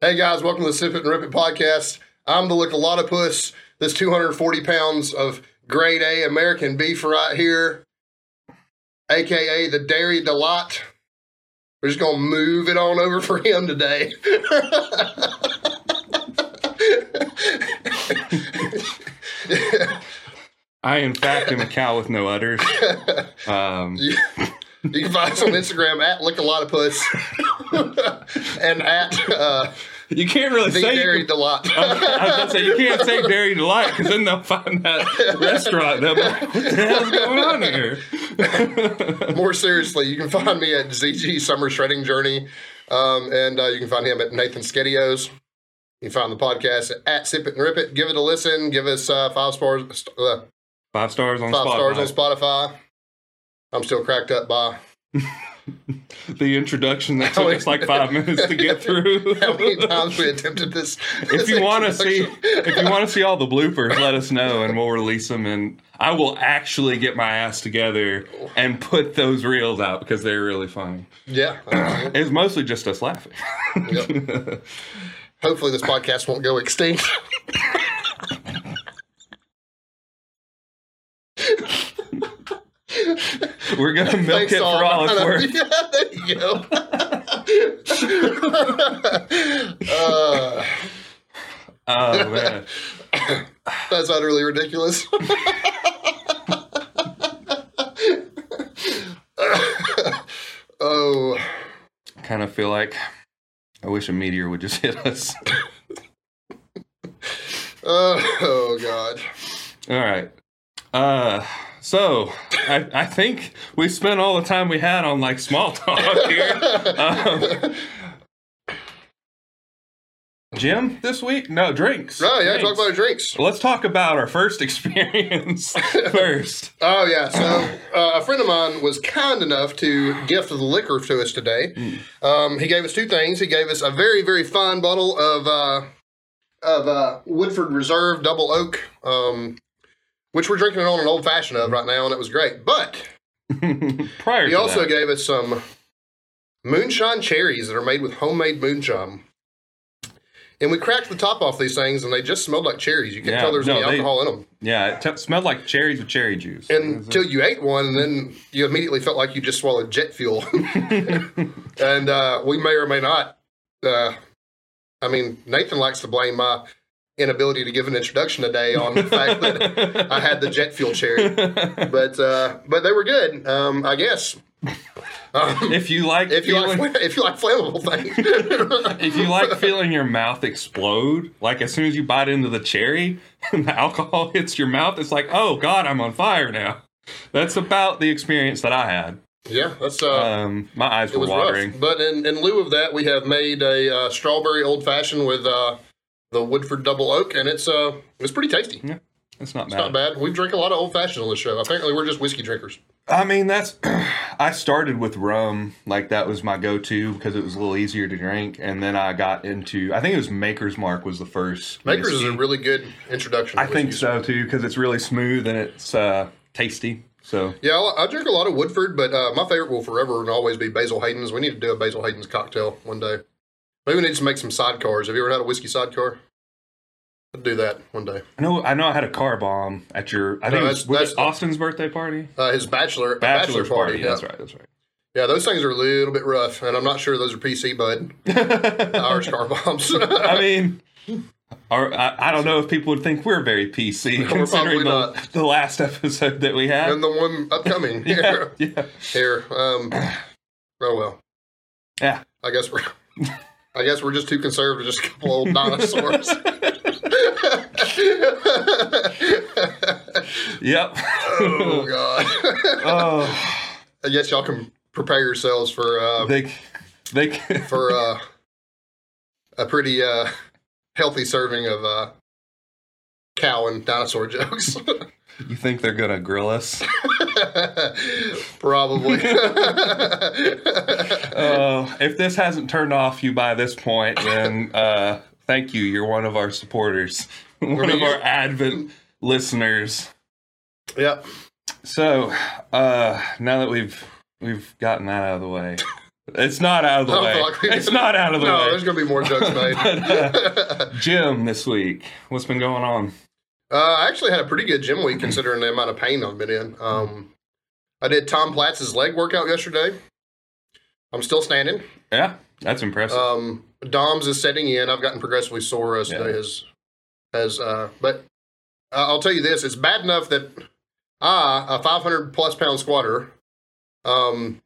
Hey guys, welcome to the Sip It and Rip It podcast. I'm the Lickalotopus. This 240 pounds of grade A American beef right here, aka the Dairy Delight. We're just gonna move it on over for him today. I, in fact, am a cow with no udders. Um, you, you can find us on Instagram at Lickalotopus and at uh, you can't really say. Dairy You, Delight. I was say you can't say Dairy Delight because then they'll find that restaurant. They'll be like, "What the hell's going on here?" More seriously, you can find me at ZG Summer Shredding Journey, um, and uh, you can find him at Nathan's Ghettios. You can find the podcast at Sip It and Rip It. Give it a listen. Give us uh, five stars. Uh, Five stars on five Spotify. stars on Spotify. I'm still cracked up by the introduction that took us like five minutes to get through. how many times we attempted this. if you want to see, if you want to see all the bloopers, let us know and we'll release them. And I will actually get my ass together and put those reels out because they're really funny. yeah. It's mostly just us laughing. Yep. Hopefully, this podcast won't go extinct. We're gonna milk Thanks, it for all it's worth. Yeah, there you go. uh, Oh man, that's utterly ridiculous. oh, kind of feel like I wish a meteor would just hit us. oh, oh, God. All right. Uh, so I, I think we spent all the time we had on like small talk here. Um, Gym, this week? No drinks. Oh, yeah, Drinks. talk about drinks. Let's talk about our first experience first. Oh, yeah. So, uh, a friend of mine was kind enough to gift the liquor to us today. Um, he gave us two things. He gave us a very, very fine bottle of uh, of uh, Woodford Reserve Double Oak, um, which we're drinking it on an old fashioned of right now, and it was great. But Prior he also that, gave us some moonshine cherries that are made with homemade moonshine. And we cracked the top off these things, and they just smelled like cherries. You couldn't Yeah, tell there's no, any they- alcohol in them. yeah, it t- smelled like cherries with cherry juice. until you ate one, and then you immediately felt like you just swallowed jet fuel. and uh, we may or may not. Uh, I mean, Nathan likes to blame my inability to give an introduction today on the fact that I had the jet fuel cherry, but uh, but they were good, um, I guess. Um, if you like, if you feeling, like, if you like flammable things, if you like feeling your mouth explode, like as soon as you bite into the cherry and the alcohol hits your mouth, it's like, oh god, I'm on fire now. That's about the experience that I had. yeah, that's uh, Um, my eyes were watering. rough. But in, in lieu of that, we have made a uh, strawberry old fashioned with uh, the Woodford Double Oak, and it's uh, it's pretty tasty. It's not It's bad. not bad. We drink a lot of old fashions on this show. Apparently, we're just whiskey drinkers. I mean, that's. I started with rum, like that was my go-to because it was a little easier to drink, and then I got into. I think it was Maker's Mark was the first. Makers is a really good introduction. to I think so too because it's really smooth and it's uh, tasty. So Yeah, I I drink a lot of Woodford, but uh, my favorite will forever and always be Basil Hayden's. We need to do a Basil Hayden's cocktail one day. Maybe we need to make some sidecars. Have you ever had a whiskey sidecar? I'd do that one day. I know. I know. I had a car bomb at your. I No, think that's- was, was that's- it Austin's birthday party. Uh, his bachelor bachelor party. party. yeah. That's right. That's right. Yeah, those things are a little bit rough, and I'm not sure those are PC, bud. Irish car bombs. I mean, I, I don't know if people would think we're very PC We're considering the, the last episode that we had. and the one upcoming yeah, here. yeah, here. Um, oh well. yeah. I guess we're. I guess we're just too conservative, just a couple old dinosaurs. Yep. oh God! oh, I guess y'all can prepare yourselves for uh, they, they. for uh, a pretty uh, healthy serving of uh, cow and dinosaur jokes. You think they're gonna grill us? Probably. Uh, if this hasn't turned off you by this point, then uh, thank you. You're one of our supporters, one of our advent listeners. yep. So uh, now that we've we've gotten that out of the way, It's not out of the way. like we- it's not out of the no, way. there's gonna be more jokes made. But, Gym, this week, what's been going on? Uh, I actually had a pretty good gym week considering the amount of pain I've been in. Um, I did Tom Platz's leg workout yesterday. I'm still standing. Yeah, that's impressive. Um, DOMS is setting in. I've gotten progressively sore as Yeah. has, has uh, but I'll tell you this: it's bad enough that I, a 500 plus pound squatter, um,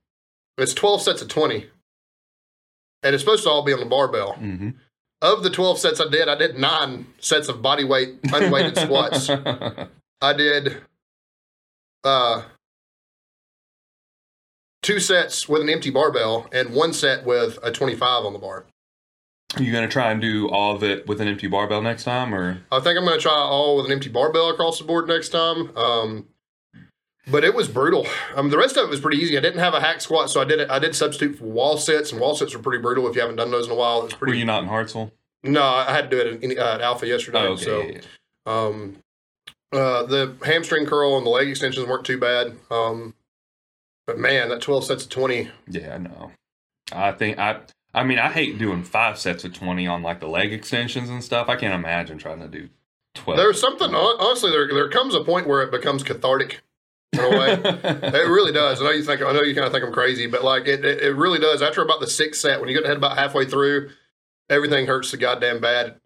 it's 12 sets of 20, and it's supposed to all be on the barbell. hmm Of the 12 sets I did, I did nine sets of body weight unweighted squats. I did uh two sets with an empty barbell and one set with a 25 on the bar. Are you gonna try and do all of it with an empty barbell next time, or I think I'm going to try all with an empty barbell across the board next time. Um but it was brutal. Um, the rest of it was pretty easy. I didn't have a hack squat, so I did it. I did substitute for wall sets, and wall sets were pretty brutal. If you haven't done those in a while, it's pretty. were you not in Hartsel? No, I had to do it in, uh, at Alpha yesterday. Oh, okay. So. Um, uh, the hamstring curl and the leg extensions weren't too bad. Um, but man, that 12 sets of 20, Yeah, I know. I think I. I mean, I hate doing five sets of twenty on like the leg extensions and stuff. I can't imagine trying to do twelve. there's something, honestly, there, there comes a point where it becomes cathartic in a way. it really does. I know you think, I know you kind of think I'm crazy, but like it, it, it really does. After about the sixth set, when you get to head about halfway through, everything hurts so goddamn bad.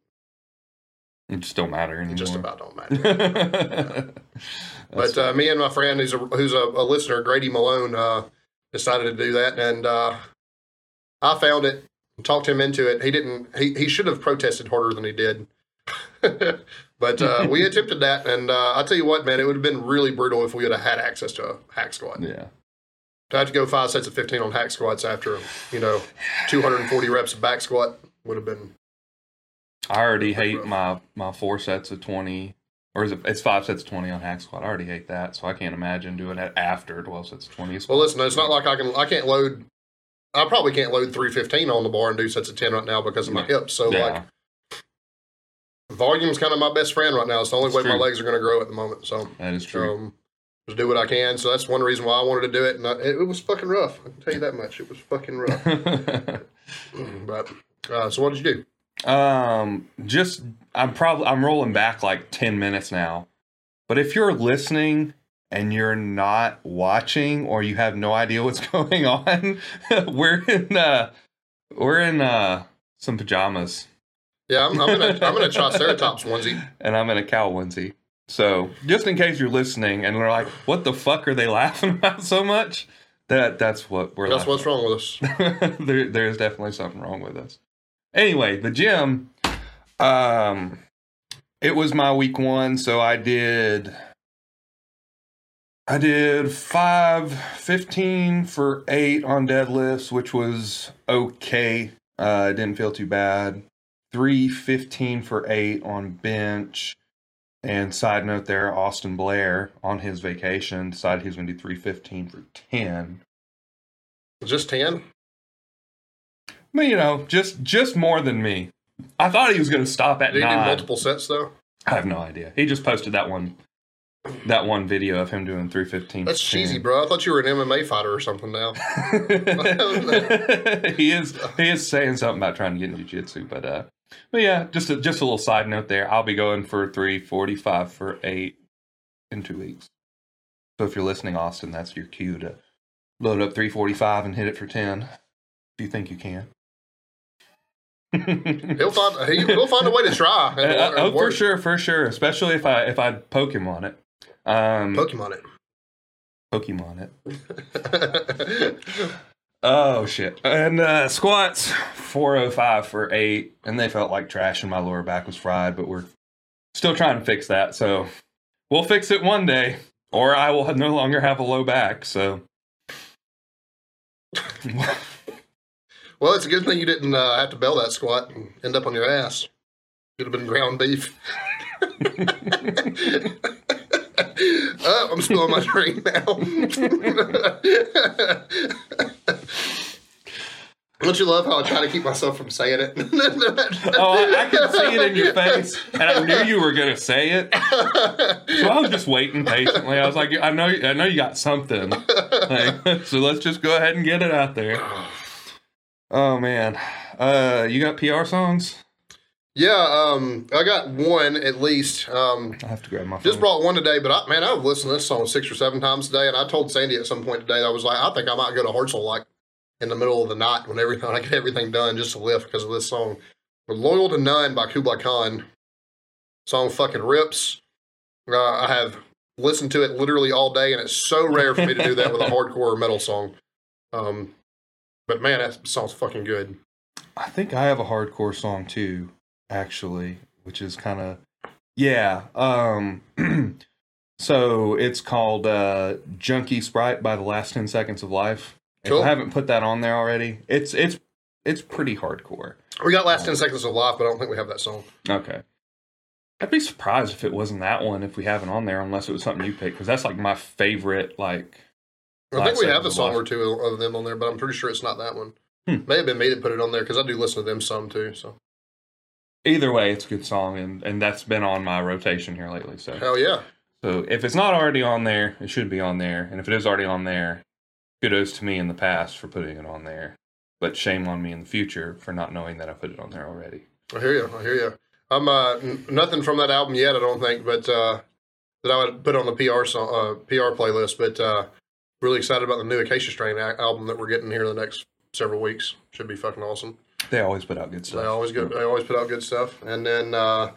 it just don't matter anymore. It just about don't matter. But uh, me and my friend, who's a who's a, a listener, Grady Malone, uh, decided to do that, and uh, I found it, talked him into it. He didn't. He he should have protested harder than he did. but uh, we attempted that, and uh, I tell you what, man, it would have been really brutal if we would have had access to a hack squat. yeah. To have to go five sets of fifteen on hack squats after you know two hundred and forty reps of back squat would have been. I already hate rough. my my four sets of twenty, or is it? It's five sets of twenty on hack squat. I already hate that, so I can't imagine doing it after twelve sets of twenty. Well, listen, it's not like I can. I can't load. I probably can't load three fifteen on the bar and do sets of ten right now because of my hips. So yeah, like volume's kind of my best friend right now. It's the only That's way my legs are going to grow at the moment. So that is true. um, just do what I can. So that's one reason why I wanted to do it. And I, it, it was fucking rough. I can tell you that much. It was fucking rough. but uh, so what did you do? um, just I'm probably I'm rolling back like ten minutes now, but if you're listening and you're not watching or you have no idea what's going on, we're in uh, we're in uh, some pajamas. Yeah, I'm, I'm in a I'm in a Triceratops onesie. and I'm in a cow onesie. So just in case you're listening and they're like, "What the fuck are they laughing about so much?" That that's what we're. That's laughing what's wrong with us. there, there's definitely something wrong with us. Anyway, the gym. Um, it was my week one, so I did. I did five fifteen for eight on deadlifts, which was okay. Uh, didn't feel too bad. Three fifteen for eight on bench. And side note there, Austin Blair on his vacation decided he was going to do three fifteen for ten. Just ten. But you know, just just more than me. I thought he was going to stop at Did nine. multiple sets though? I have no idea. He just posted that one, that one video of him doing three fifteen. That's cheesy, bro. I thought you were an MMA fighter or something now. he is he is saying something about trying to get into jiu-jitsu, but uh, but yeah, just a, just a little side note there. I'll be going for three forty five for eight in two weeks. So if you're listening, Austin, that's your cue to load up three forty five and hit it for ten. If you think you can. He'll find he, he'll find a way to try. Uh, and uh, oh, for sure, for sure. Especially if I if I poke him on it. Um, Pokemon it. Pokemon it. Oh shit! And uh, squats, four oh five for eight, and they felt like trash, and my lower back was fried. But we're still trying to fix that, so we'll fix it one day, or I will no longer have a low back. So well, it's a good thing you didn't uh, have to bail that squat and end up on your ass. Could have been ground beef. oh, I'm spilling my drink now. Don't you love how I try to keep myself from saying it? oh, I, could see it in your face, and I knew you were gonna say it. So I was just waiting patiently. I was like, I know, I know you got something. Like, so let's just go ahead and get it out there. Oh man, uh, you got PR songs? Yeah, um, I got one at least. Um, I have to grab my phone. just brought one today, but I, man, I've listened to this song six or seven times today, and I told Sandy at some point today, I was like, I think I might go to Hartsel like in the middle of the night when everything I get everything done just to lift because of this song. But Loyal to None by Kublai Khan. Song fucking rips. Uh, I have listened to it literally all day, and it's so rare for me to do that with a hardcore metal song. Um, but man, that song's fucking good. I think I have a hardcore song too, actually, which is kind of yeah. Um, so it's called uh, "Junkie Sprite" by the Last Ten Seconds of Life. If I haven't put that on there already, it's it's it's pretty hardcore. We got Last 10 Seconds of Life, but I don't think we have that song. Okay. I'd be surprised if it wasn't that one if we have it on there, unless it was something you picked, because that's like my favorite. Like, I think we have a song Life. or two of them on there, but I'm pretty sure it's not that one. Hmm. May have been me that put it on there because I do listen to them some too. So either way, it's a good song, and and that's been on my rotation here lately. So, hell yeah, so if it's not already on there, it should be on there, and if it is already on there, kudos to me in the past for putting it on there, but shame on me in the future for not knowing that I put it on there already. I hear you. I hear you. I'm uh, n- nothing from that album yet. I don't think, but uh, that I would put on the PR song, uh, PR playlist. But uh, really excited about the new Acacia Strain a- album that we're getting here in the next several weeks. Should be fucking awesome. They always put out good stuff. They always good. They always put out good stuff. And then uh,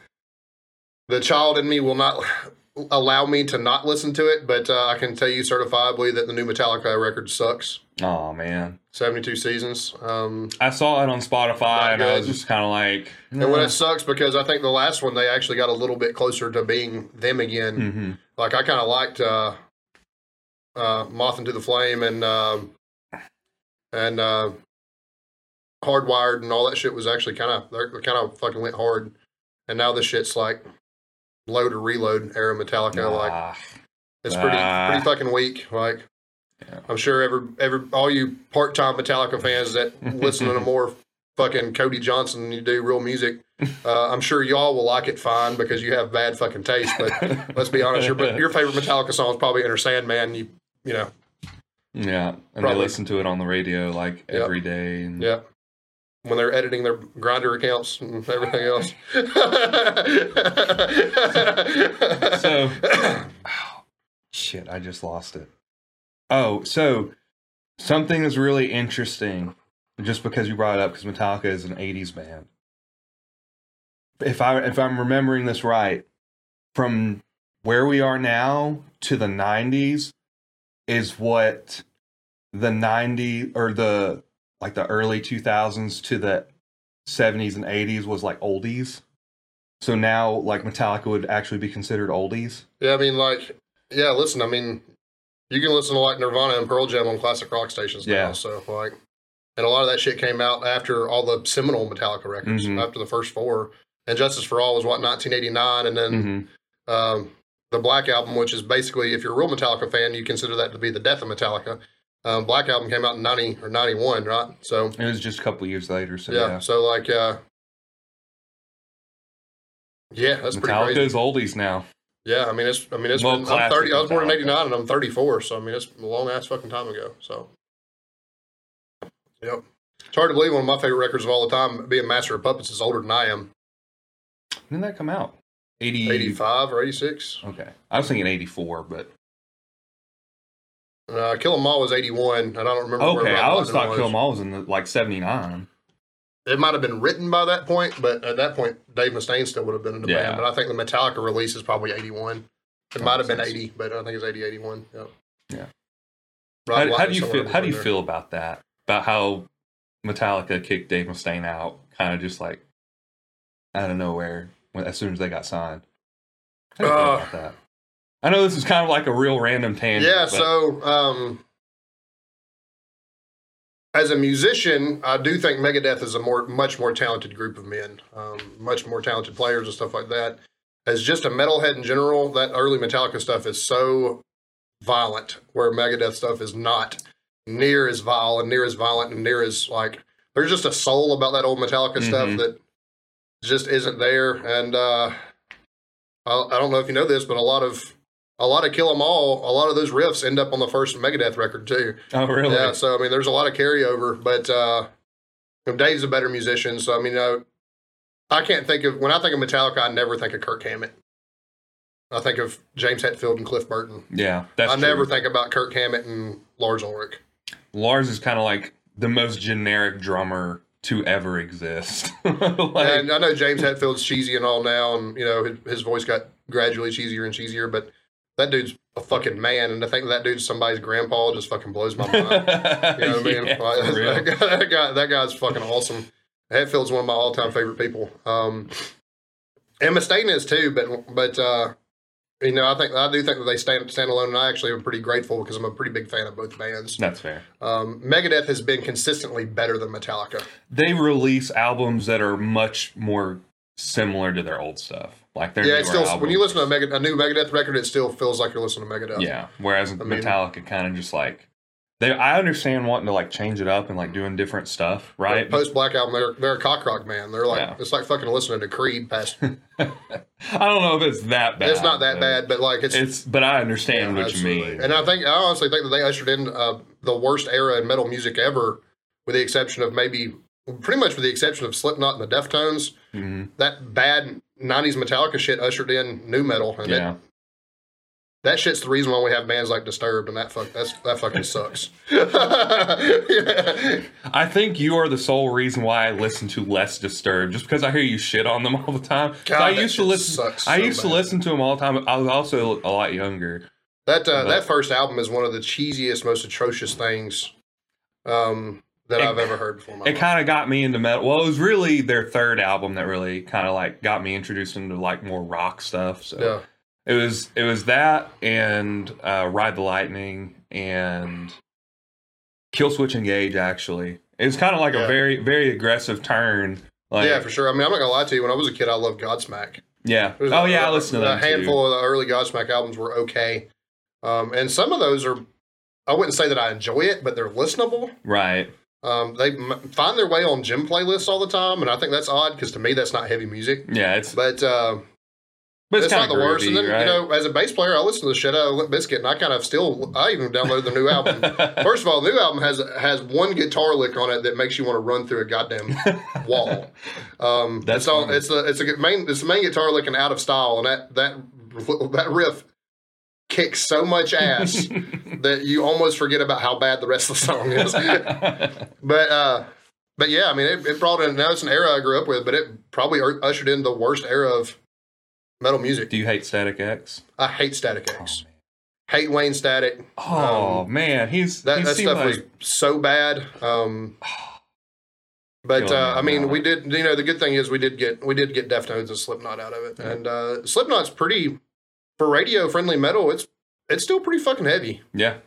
the child in me will not allow me to not listen to it, but uh, I can tell you certifiably that the new Metallica record sucks. Oh man, Seventy-two seasons. Um, I saw it on Spotify, and I was just kind of like, and when it sucks because I think the last one they actually got a little bit closer to being them again. hmm Like I kind of liked uh, uh, Moth into the Flame and um and uh, Hardwired and all that shit was actually kind of they kind of fucking went hard. And now this shit's like load or reload era Metallica. Like it's pretty Ah. pretty fucking weak. Like Yeah. I'm sure every every all you part time Metallica fans that listen to more fucking Cody Johnson than you do real music. Uh, I'm sure y'all will like it fine because you have bad fucking taste. But let's be honest, your your favorite Metallica song is probably Enter Sandman. You you know Yeah, and Probably. they listen to it on the radio like Yep. every day. And yeah. When they're editing their Grindr accounts and everything else. So, oh, shit, I just lost it. Oh, so something is really interesting, just because you brought it up, because Metallica is an '80s band. If I if I'm remembering this right, from where we are now to the '90s is what the 90 or the like the early 2000s to the 70s and 80s was like oldies. So now, like Metallica would actually be considered oldies. Yeah, I mean, like, yeah, listen, I mean, you can listen to like Nirvana and Pearl Jam on classic rock stations now. Yeah. So, like, and a lot of that shit came out after all the seminal Metallica records, Mhm. after the first four. And Justice for All was what, 1989. And then Mm-hmm. um, the Black Album, which is basically, if you're a real Metallica fan, you consider that to be the death of Metallica. Um, Black Album came out in 90 or 91, right? So, It was just a couple of years later. So yeah. yeah, So, like, uh, yeah, that's pretty Metallica crazy. is oldies now. Yeah, I mean it's I mean it's been, I'm thirty. I was born in eighty nine and I'm thirty four, so I mean it's a long ass fucking time ago. So, yep, it's hard to believe one of my favorite records of all the time, being Master of Puppets, is older than I am. When did that come out? 80, Eighty five or eighty six. Okay, I was thinking '84, but Uh, Kill 'Em All was eighty one, and I don't remember. okay, I always thought was. Kill 'Em All was in the, like '79. It might have been written by that point, but at that point, Dave Mustaine still would have been in the Yeah. band. But I think the Metallica release is probably eighty one. It That might have been eighty, but I think it's 80, 81. Yep. Yeah. How, how do you feel? How do you there. feel about that? About how Metallica kicked Dave Mustaine out, kind of just like out of nowhere when, as soon as they got signed. How do you feel Uh, about that? I know this is kind of like a real random tangent. Yeah, but- so um, as a musician, I do think Megadeth is a more, much more talented group of men, um, much more talented players and stuff like that. As just a metalhead in general, that early Metallica stuff is so violent, where Megadeth stuff is not near as vile and near as violent and near as like. There's just a soul about that old Metallica stuff Mhm. that just isn't there, and uh, I, I don't know if you know this, but a lot of a lot of Kill 'Em All, a lot of those riffs end up on the first Megadeth record too. oh really? Yeah, so I mean, there's a lot of carryover, but uh, Dave's a better musician, so I mean, uh, I can't think of when I think of Metallica, I never think of Kirk Hammett. I think of James Hetfield and Cliff Burton. Yeah, that's I true. never think about Kirk Hammett and Lars Ulrich. Lars is kind of like the most generic drummer to ever exist. like, and I know James Hetfield's cheesy and all now, and you know his, his voice got gradually cheesier and cheesier, but that dude's a fucking man, and to think that dude's somebody's grandpa just fucking blows my mind. You know what I mean? Yeah, Like, that, guy, that guy, that guy's fucking awesome. Hetfield's one of my all-time favorite people. Um, and Mustaine is too, but but uh, you know, I think I do think that they stand stand alone, and I actually am pretty grateful because I'm a pretty big fan of both bands. That's fair. Um, Megadeth has been consistently better than Metallica. They release albums that are much more similar to their old stuff. Like their yeah, it still albums. when you listen to a, Meg- a new Megadeth record, it still feels like you're listening to Megadeth. Yeah. Whereas mean- Metallica kind of just like they I understand wanting to like change it up and like doing different stuff, right? Post Black album, they're they're a cock rock band. They're like Yeah. it's like fucking listening to Creed. Past I don't know if it's that bad. it's not that but bad, but like it's It's but I understand Yeah, what absolutely. you mean. And I think I honestly think that they ushered in uh, the worst era in metal music ever, with the exception of maybe pretty much with the exception of Slipknot and the Deftones. Mhm. That bad '90s Metallica shit ushered in nu metal, and Yeah. it, that shit's the reason why we have bands like Disturbed, and that fuck that's that fucking sucks. yeah. I think you are the sole reason why I listen to less Disturbed, just because I hear you shit on them all the time. God, I used to listen. I so used to listen to them all the time. I was also a lot younger. That uh, that first album is one of the cheesiest, most atrocious things um, that It- I've ever heard before. my It kind of got me into metal. Well, it was really their third album that really kind of like got me introduced into like more rock stuff. So yeah. it was it was that and uh, Ride the Lightning and Killswitch Engage. Actually, it was kind of like Yeah. a very very aggressive turn. Like, yeah, for sure. I mean, I'm not gonna lie to you. When I was a kid, I loved Godsmack. yeah. Oh a- yeah, I listened to a them too. handful of the early Godsmack albums were okay, um, and some of those are. I wouldn't say that I enjoy it, but they're listenable. Right. Um, they m- find their way on gym playlists all the time, and I think that's odd because to me that's not heavy music. Yeah, it's But uh, but it's, not the of worst. And then right? you know, as a bass player, I listen to the shit out of Limp Bizkit, and I kind of still I even downloaded the new album. First of all, the new album has has one guitar lick on it that makes you want to run through a goddamn wall. Um, That's it's all, funny. it's the it's a main it's the main guitar lick and out of style, and that that that riff kicks so much ass that you almost forget about how bad the rest of the song is. but uh, but yeah, I mean, it, it brought in now it's an era I grew up with, but it probably ushered in the worst era of metal music. Do you hate Static X? I hate Static Oh, X, hate Wayne Static. Oh Um, man, he's That, he that stuff was so bad. Um, but uh, I mean, we did. You know, the good thing is we did get we did get Deftones and Slipknot out of it, Yeah. and uh, Slipknot's pretty for radio friendly metal. It's it's still pretty fucking heavy. yeah.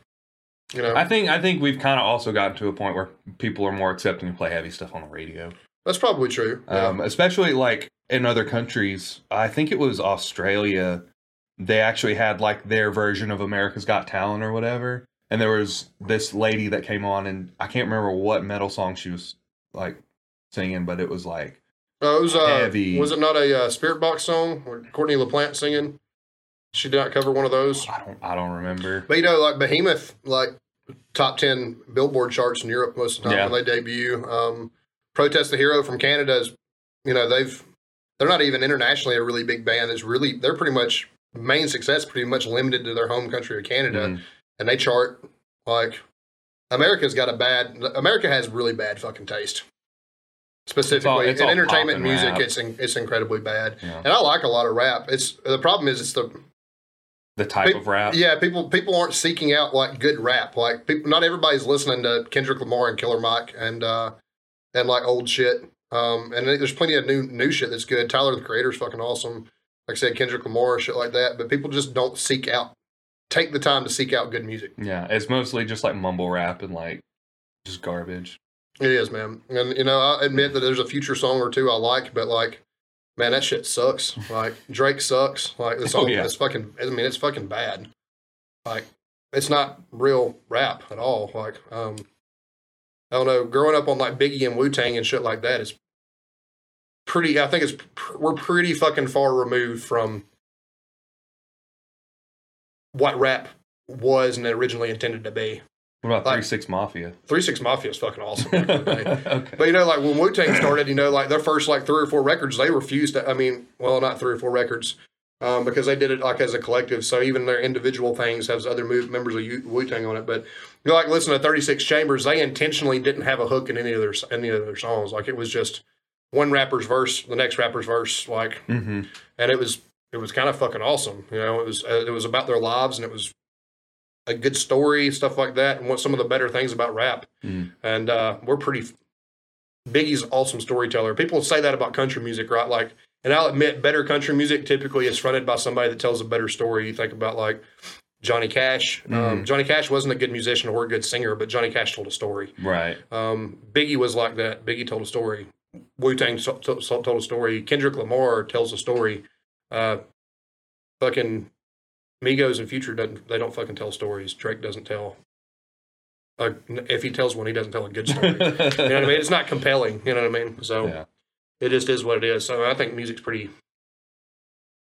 You know, I think I think we've kind of also gotten to a point where people are more accepting to play heavy stuff on the radio. that's probably true. Yeah. Um, especially like in other countries. I think it was Australia. They actually had like their version of America's Got Talent or whatever. And there was this lady that came on, and I can't remember what metal song she was like singing, but it was like Uh, it was uh, heavy. was it not a uh, Spiritbox song or Courtney LaPlante singing? She did not cover one of those. I don't I don't remember. But you know, like Behemoth, like top ten Billboard charts in Europe most of the time Yeah. when they debut. Um, Protest the Hero from Canada is, you know, they've they're not even internationally a really big band. It's really they're pretty much main success pretty much limited to their home country of Canada, Mhm. and they chart like America's got a bad. America has really bad fucking taste. Specifically, it's in entertainment and music, rap. it's in, it's incredibly bad. Yeah. And I like a lot of rap. It's the problem is it's the The type Pe- of rap. yeah, people people aren't seeking out like good rap. Like people, not everybody's listening to Kendrick Lamar and Killer Mike and uh and like old shit. Um, and there's plenty of new new shit that's good. Tyler the Creator's fucking awesome. Like I said, Kendrick Lamar, shit like that. But people just don't seek out, take the time to seek out good music. Yeah, it's mostly just like mumble rap and like just garbage. It is, man. And you know, I admit that there's a future song or two I like, but like, man, that shit sucks. Like Drake sucks. Like the song, yeah. it's fucking. I mean, it's fucking bad. Like, it's not real rap at all. Like, um, I don't know. Growing up on like Biggie and Wu Tang and shit like that is pretty. I think it's pr- we're pretty fucking far removed from what rap was and originally intended to be. What about Like- Three Six Mafia? Three Six Mafia is fucking awesome. back in the day. okay. But you know, like when Wu Tang started, you know, like their first like three or four records, they refused to. I mean, well, not three or four records, um, because they did it like as a collective. So even their individual things has other move, members of Wu Tang on it. But you know, like listen to Thirty Six Chambers, they intentionally didn't have a hook in any of their any of their songs. Like it was just one rapper's verse, the next rapper's verse, like, hmm and it was it was kind of fucking awesome. You know, it was uh, it was about their lives and it was a good story, stuff like that, and what some of the better things about rap. Mm. And uh, we're pretty. Biggie's awesome storyteller. People say that about country music, right? Like, and I'll admit, better country music typically is fronted by somebody that tells a better story. You think about like Johnny Cash. Um, Johnny Cash wasn't a good musician or a good singer, but Johnny Cash told a story. Right. Um, Biggie was like that. Biggie told a story. Wu Tang so, so, so- told a story. Kendrick Lamar tells a story. Uh, fucking Migos and Future doesn't. They don't fucking tell stories. Drake doesn't tell. Uh, if he tells one, he doesn't tell a good story. you know what I mean? It's not compelling. You know what I mean? So Yeah. it just is what it is. So I think music's pretty.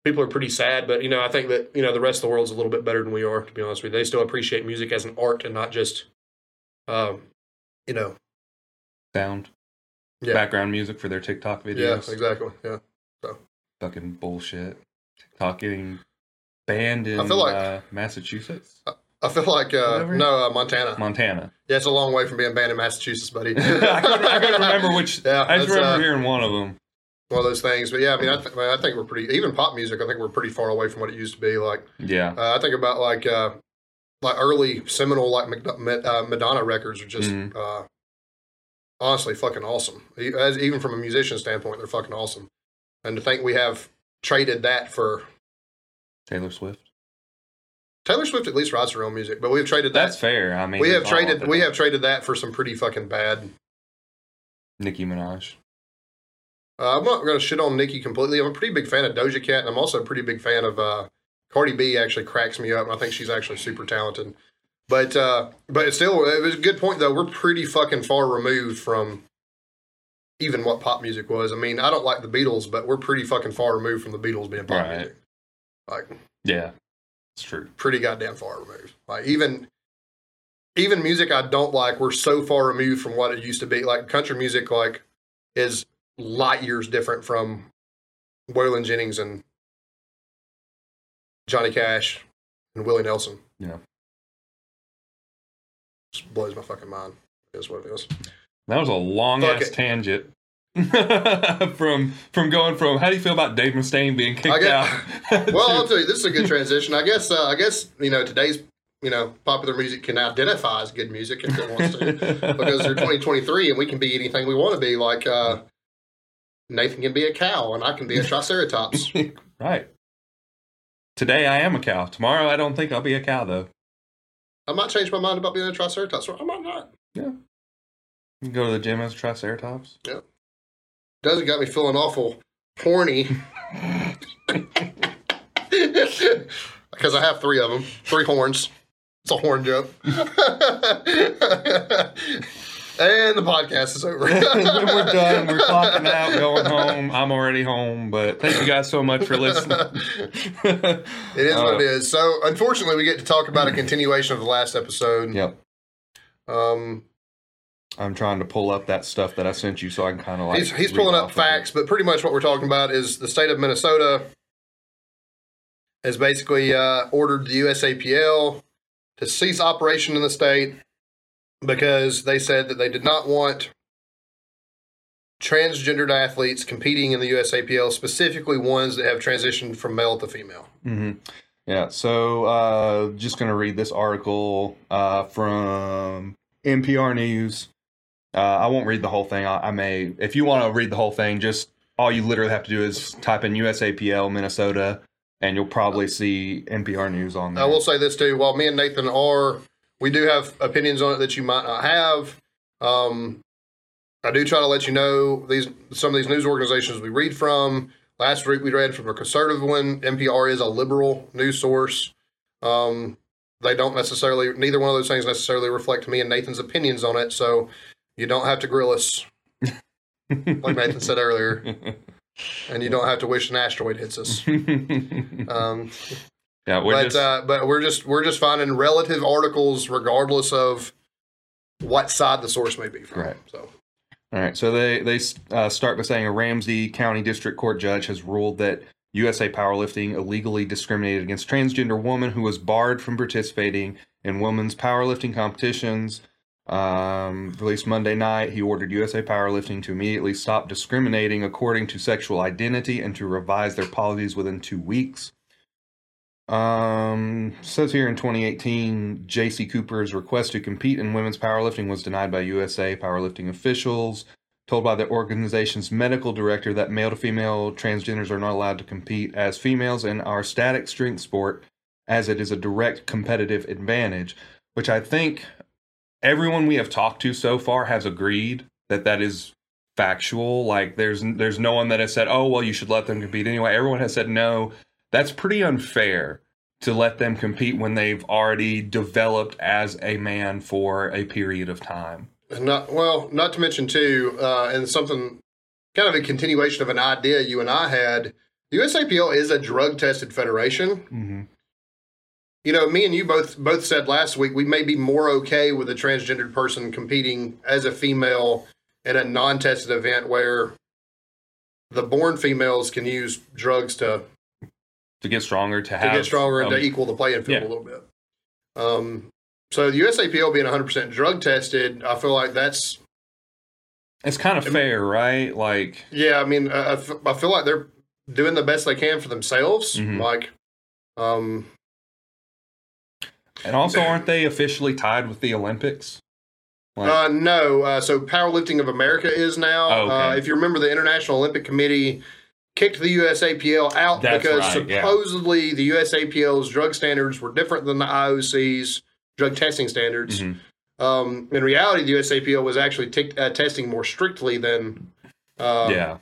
People are pretty sad, but you know, I think that you know the rest of the world's a little bit better than we are. To be honest with you, they still appreciate music as an art and not just, um, you know, Sound. Yeah. Background music for their TikTok videos. yeah, exactly, yeah. So fucking bullshit. TikTok getting banned in I feel like- uh, Massachusetts, I feel like uh, no uh, Montana. Montana. Yeah, it's a long way from being banned in Massachusetts, buddy. I, couldn't, I couldn't remember which. Yeah, I just remember uh, hearing one of them. one of those things. But yeah, I mean, I, th- I think we're pretty. Even pop music, I think we're pretty far away from what it used to be. Like Yeah. uh, I think about like uh, like early seminal like uh, Madonna records are just Mhm. uh, honestly fucking awesome. As even from a musician standpoint, they're fucking awesome. And to think we have traded that for Taylor Swift. Taylor Swift, at least writes her own music, but we've traded that. That's fair. I mean, we have traded we have traded that for some pretty fucking bad Nicki Minaj. Uh, I'm not going to shit on Nicki completely. I'm a pretty big fan of Doja Cat, and I'm also a pretty big fan of uh, Cardi B. Actually, cracks me up, and I think she's actually super talented. But uh, but it's still, it was a good point though. We're pretty fucking far removed from even what pop music was. I mean, I don't like the Beatles, but we're pretty fucking far removed from the Beatles being pop Right. music. Like Yeah, it's true. pretty goddamn far removed. Like even even music I don't like, we're so far removed from what it used to be. Like country music, like is light years different from Waylon Jennings and Johnny Cash and Willie Nelson. Yeah. Just blows my fucking mind. Is what it is. That was a long Fuck ass it. tangent. from from going from how do you feel about Dave Mustaine being kicked get- out? Well, I'll tell you, this is a good transition. I guess. Uh, I guess you know today's you know popular music can identify as good music if it wants to. because they're 2023 and we can be anything we want to be. Like uh, Nathan can be a cow and I can be a triceratops. right. Today I am a cow. Tomorrow I don't think I'll be a cow though. I might change my mind about being a triceratops, or I might not. Yeah. You go to the gym as a triceratops. Doesn't got me feeling awful horny because I have three of them, three horns. It's a horn joke. and the podcast is over. We're done. We're clocking out, going home. I'm already home, but thank you guys so much for listening. It is what it is. So, unfortunately, we get to talk about a continuation of the last episode. Yep. Um, I'm trying to pull up that stuff that I sent you so I can kind of like. he's he's pulling up facts, but pretty much what we're talking about is the state of Minnesota has basically uh, ordered the USAPL to cease operation in the state because they said that they did not want transgendered athletes competing in the USAPL, specifically ones that have transitioned from male to female. hmm Yeah. So, uh, just gonna read this article uh, from NPR News. Uh, I won't read the whole thing. I, I may, if you want to read the whole thing, just all you literally have to do is type in USAPL Minnesota, and you'll probably see NPR News on there. I will say this too. While me and Nathan are, we do have opinions on it that you might not have. Um, I do try to let you know these some of these news organizations we read from. Last week we read from a conservative one. NPR is a liberal news source. Um, they don't necessarily neither one of those things necessarily reflect me and Nathan's opinions on it. So you don't have to grill us, like Nathan said earlier, and you don't have to wish an asteroid hits us. Um, yeah, we're but just uh, but we're just we're just finding relative articles regardless of what side the source may be from. Right. So All right, so they they uh, start by saying a Ramsey County District Court judge has ruled that USA Powerlifting illegally discriminated against transgender woman who was barred from participating in women's powerlifting competitions. Um, released Monday night, he ordered USA Powerlifting to immediately stop discriminating according to sexual identity and to revise their policies within two weeks. Um, says here in 2018, JayCee Cooper's request to compete in women's powerlifting was denied by USA powerlifting officials, told by the organization's medical director that male to female transgenders are not allowed to compete as females in our static strength sport, as it is a direct competitive advantage. Which I think everyone we have talked to so far has agreed that that is factual. Like, there's there's no one that has said, "Oh, well, you should let them compete anyway." Everyone has said no that's pretty unfair to let them compete when they've already developed as a man for a period of time. Not well, not to mention too, uh, and something kind of a continuation of an idea you and I had. The USAPL is a drug tested federation. Mm-hmm. You know, me and you both both said last week we may be more okay with a transgendered person competing as a female in a non tested event where the born females can use drugs to To get stronger, to to have get stronger and um, to equal the playing field yeah. a little bit. Um, so the USAPL being 100% drug tested, I feel like that's It's kind of fair, right? Like, yeah. I mean, I feel like they're doing the best they can for themselves. Mhm. Like, um, and also, aren't they officially tied with the Olympics? Like, uh, no. Uh, so Powerlifting of America is now. Oh, okay. uh, if you remember, the International Olympic Committee kicked the USAPL out That's because right, yeah. supposedly the USAPL's drug standards were different than the IOC's drug testing standards. mhm. Um, in reality, the USAPL was actually t- uh, testing more strictly than uh, yeah,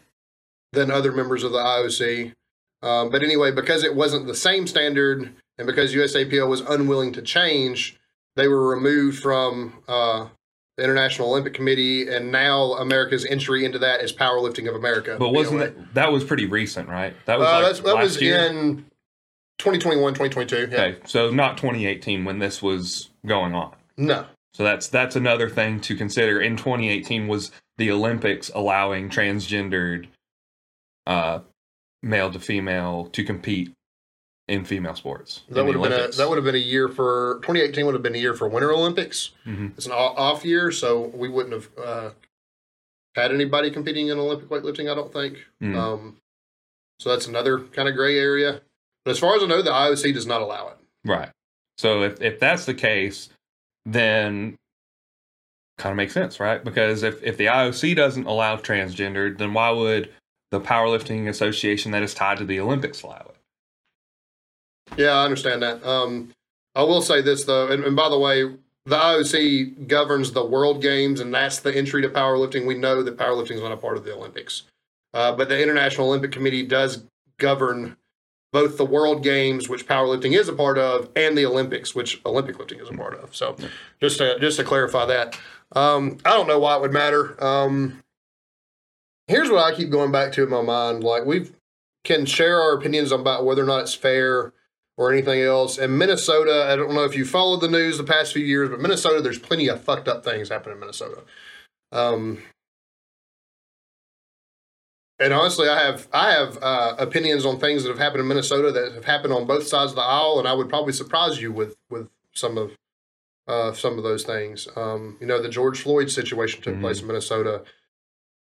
than other members of the IOC. Um, but anyway, because it wasn't the same standard, and because USAPL was unwilling to change, they were removed from uh, the International Olympic Committee, and now America's entry into that is Powerlifting of America. but wasn't that that was pretty recent, right? That was Uh, like that was year. in 2021, 2022. Yeah. Okay, so not 2018 when this was going on. No. So that's that's another thing to consider. In 2018 was the Olympics allowing transgendered uh, male to female to compete in female sports. That would have been a that would have been a year for 2018 would have been a year for Winter Olympics. Mhm. It's an off year, so we wouldn't have uh, had anybody competing in Olympic weightlifting. I don't think. Mm. Um, so that's another kind of gray area. But as far as I know, the IOC does not allow it. Right. So if if that's the case, then kind of makes sense, right? Because if if the IOC doesn't allow transgendered, then why would the powerlifting association that is tied to the Olympics allow it? Yeah, I understand that. Um, I will say this though, and, and by the way, the IOC governs the World Games, and that's the entry to powerlifting. We know that powerlifting is not a part of the Olympics, uh, but the International Olympic Committee does govern both the World Games, which powerlifting is a part of, and the Olympics, which Olympic lifting is a part of. So, just to just to clarify that, um, I don't know why it would matter. Um, here's what I keep going back to in my mind: like we can share our opinions about whether or not it's fair or anything else. And Minnesota, I don't know if you followed the news the past few years, but Minnesota, there's plenty of fucked up things happening in Minnesota. Um, and honestly, I have I have uh, opinions on things that have happened in Minnesota that have happened on both sides of the aisle, and I would probably surprise you with with some of uh, some of those things. Um, you know, the George Floyd situation took Mhm. place in Minnesota.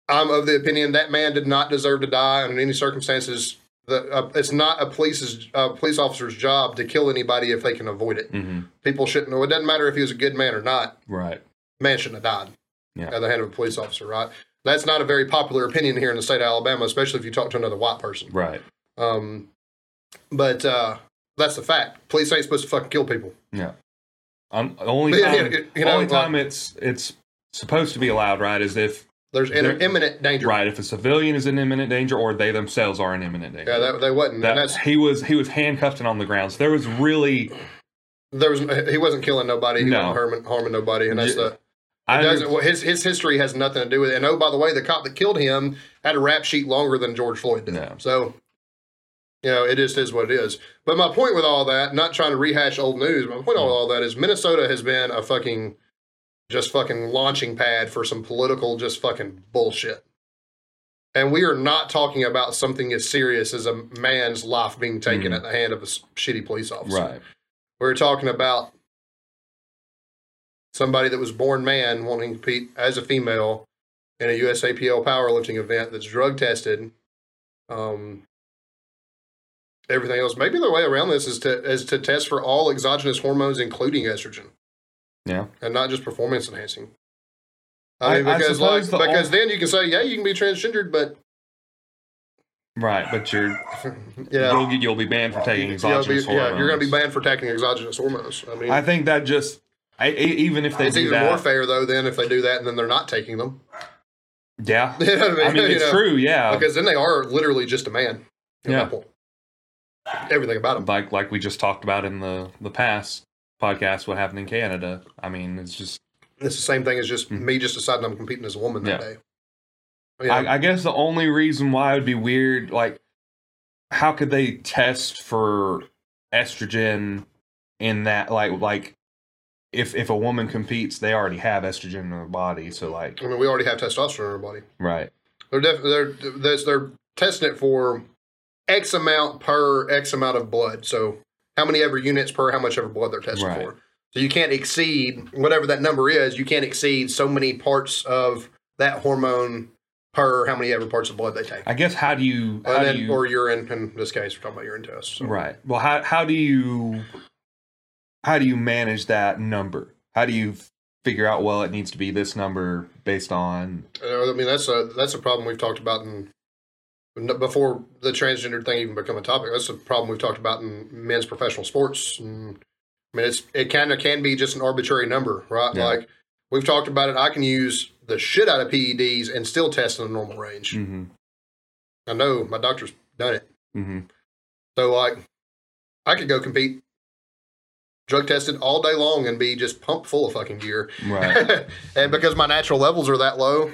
I'm of the opinion that man did not deserve to die under any circumstances. The, uh, it's not a police's uh, police officer's job to kill anybody if they can avoid it. Mm-hmm. People shouldn't know. It doesn't matter if he was a good man or not. Right. Man shouldn't have died Yeah. at the hand of a police officer, right? That's not a very popular opinion here in the state of Alabama, especially if you talk to another white person. Right. Um, but uh, that's the fact. Police ain't supposed to fucking kill people. Yeah. Um, only yeah, time, yeah, you know, only like- time it's it's supposed to be allowed, right, is if There's There- imminent danger. right if a civilian is in imminent danger or they themselves are in imminent danger. Yeah, that, they wasn't. That- that's he was he was handcuffed and on the ground. So there was really there was he wasn't killing nobody. He No. wasn't harming, harming nobody, and that's Yeah. the. I It doesn't, well, his his history has nothing to do with it. And oh, by the way, the cop that killed him had a rap sheet longer than George Floyd did. Yeah. So, you know, it just is what it is. But my point with all that, not trying to rehash old news, my point with mm. all that is Minnesota has been a fucking just fucking launching pad for some political just fucking bullshit. And we are not talking about something as serious as a man's life being taken Mhm. at the hand of a shitty police officer. Right. We're talking about somebody that was born man wanting to compete as a female in a USAPL powerlifting event that's drug tested. Um, everything else. Maybe the way around this is to is to test for all exogenous hormones, including estrogen. Yeah. and not just performance enhancing. I- I mean, I because like suppose the because ol- then you can say, yeah, you can be transgendered, but Right. But you're yeah, you'll, you'll be banned for taking you'll be, exogenous yeah, you're going to be banned for taking exogenous hormones. I mean, I think that just I, e- even if they it's do even that, more fair though than if they do that and then they're not taking them. yeah. You know what I mean? I mean, You it's know, true. Yeah. because then they are literally just a man. Yeah. that. Everything about them. like like we just talked about in the the past podcast, what happened in Canada. I mean, it's just It's the same thing as just Mhm. me just deciding I'm competing as a woman that Yeah. day. Yeah. I, I guess the only reason why it would be weird, like, how could they test for estrogen in that, like, like if if a woman competes, they already have estrogen in their body, so like, I mean, we already have testosterone in our body. right, They're def- they're they're, they're testing it for X amount per X amount of blood. So how many ever units per how much ever blood they're testing Right. for. So you can't exceed whatever that number is. You can't exceed so many parts of that hormone per how many ever parts of blood they take. I guess how do you, how And do you, or urine. In this case, we're talking about urine tests. So. right? Well, how how do you, how do you manage that number? How do you figure out? Well, it needs to be this number based on Uh, I mean, that's a that's a problem we've talked about in before the transgender thing even become a topic. That's a problem we've talked about in men's professional sports. And, I mean, it's it kind of can be just an arbitrary number, right? Yeah. Like we've talked about it. I can use the shit out of PEDs and still test in a normal range. hmm I know my doctor's done it. hmm So like, I could go compete, drug tested all day long and be just pumped full of fucking gear. right, and because my natural levels are that low,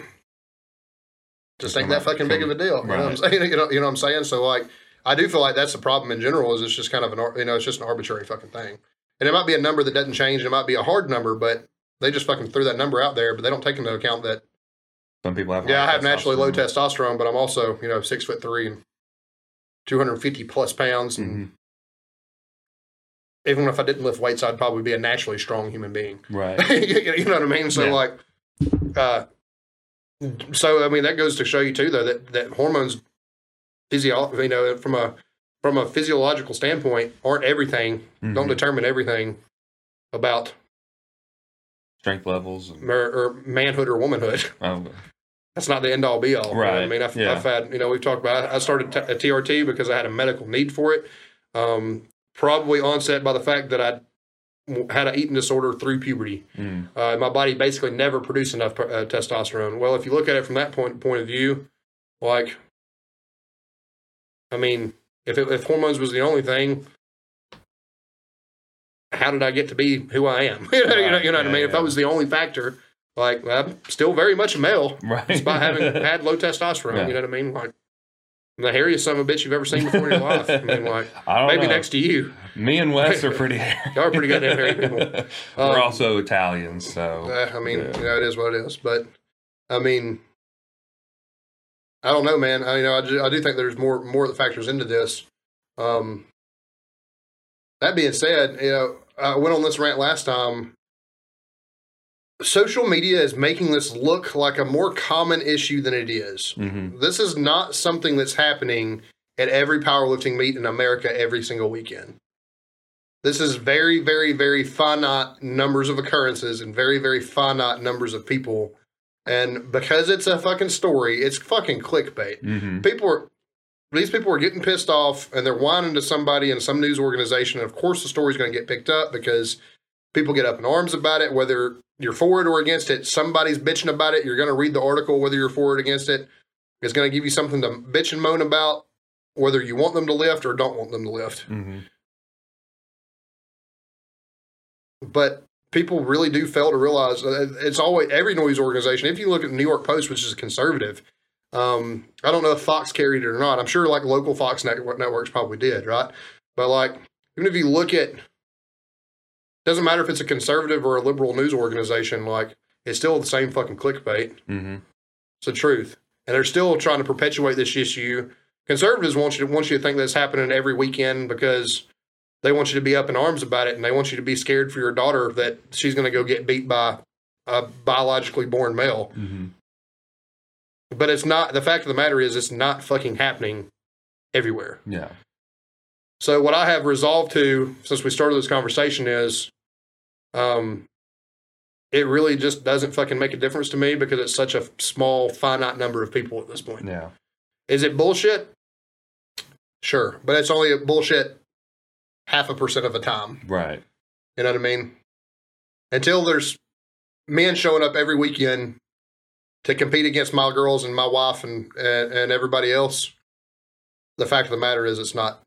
just ain't that fucking big of a deal. You know what I'm saying? You know, you know what I'm saying? So like, I do feel like that's the problem in general. Is it's just kind of an you know it's just an arbitrary fucking thing, and it might be a number that doesn't change. It might be a hard number, but they just fucking threw that number out there. But they don't take into account that some people have yeah, I have naturally low testosterone. but I'm also you know six foot three and 250 plus pounds, and Mhm. even if I didn't lift weights, I'd probably be a naturally strong human being. Right. you know what I mean? So Yeah. like, uh, so I mean that goes to show you too, though, that that hormones, physio, you know, from a from a physiological standpoint, aren't everything. Don't Mhm. determine everything about strength levels. And, mer- or manhood or womanhood. oh, That's not the end all be all. Right. you know I mean, I've, yeah. I've had, you know, we've talked about. I started t- a TRT because I had a medical need for it. Um, probably onset by the fact that I had an eating disorder through puberty. mm, uh, my body basically never produced enough uh, testosterone. Well, if you look at it from that point point of view, like, I mean, if it, if hormones was the only thing, how did I get to be who I am? you know, you know, you know what I Yeah, mean? If that was the only factor, like, I'm still very much a male, right. despite having had low testosterone. Yeah. You know what I mean? Like, the hairiest son of a bitch you've ever seen before in your life. I mean, like, I don't maybe know. next to you. Me and Wes are pretty hairy. Y'all are pretty goddamn hairy people. We're Um, also Italians, so Uh, I mean, Yeah. you know, it is what it is. But I mean, I don't know, man. I you know I do, I do think there's more more that factors into this. Um, that being said, you know, I went on this rant last time. Social media is making this look like a more common issue than it is. Mhm. This is not something that's happening at every powerlifting meet in America every single weekend. This is very, very, very finite numbers of occurrences and very, very finite numbers of people. And because it's a fucking story, it's fucking clickbait. Mhm. People are these people are getting pissed off and they're whining to somebody in some news organization. And of course the story's gonna get picked up because people get up in arms about it, whether you're for it or against it. Somebody's bitching about it. You're gonna read the article whether you're for it or against it. It's gonna give you something to bitch and moan about, whether you want them to lift or don't want them to lift. Mhm. but people really do fail to realize uh, it's always every news organization. If you look at the New York Post, which is a conservative, um, I don't know if Fox carried it or not. I'm sure like local Fox network, networks probably did, right? But like even if you look at, doesn't matter if it's a conservative or a liberal news organization. Like It's still the same fucking clickbait. Mm-hmm. It's the truth, and they're still trying to perpetuate this issue. Conservatives want you to want you to think that's happening every weekend because they want you to be up in arms about it, and they want you to be scared for your daughter that she's going to go get beat by a biologically born male. Mm-hmm. But it's not. The fact of the matter is, it's not fucking happening everywhere. Yeah. So what I have resolved to since we started this conversation is, um, it really just doesn't fucking make a difference to me because it's such a small, finite number of people at this point. Yeah. Is it bullshit? Sure, but it's only a bullshit half a percent of the time. Right. You know what I mean? Until there's men showing up every weekend to compete against my girls and my wife and, and, and everybody else, the fact of the matter is it's not.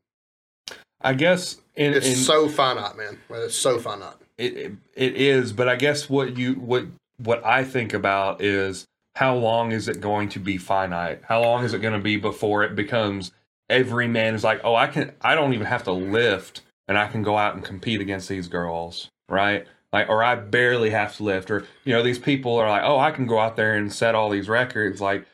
I guess in, It's in so finite, man. It's so finite. It, it is, but I guess what you what what I think about is how long is it going to be finite? How long is it going to be before it becomes every man is like, oh, I can I don't even have to lift and I can go out and compete against these girls, right? Like, or I barely have to lift, or you know, these people are like, oh, I can go out there and set all these records, like.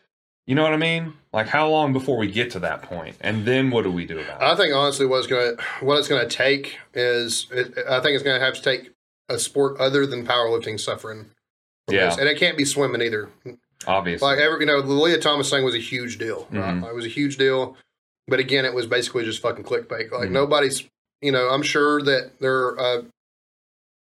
You know what I mean? Like, how long before we get to that point? and then what do we do about it? I think honestly, what it's going what it's going to take is it, I think it's going to have to take a sport other than powerlifting suffering. Yeah. this. and it can't be swimming either. Obviously, Like every, you know, the Lia Thomas thing was a huge deal. Right? Mhm. It was a huge deal, but again, it was basically just fucking clickbait. Like Mhm. nobody's, you know, I'm sure that there, uh,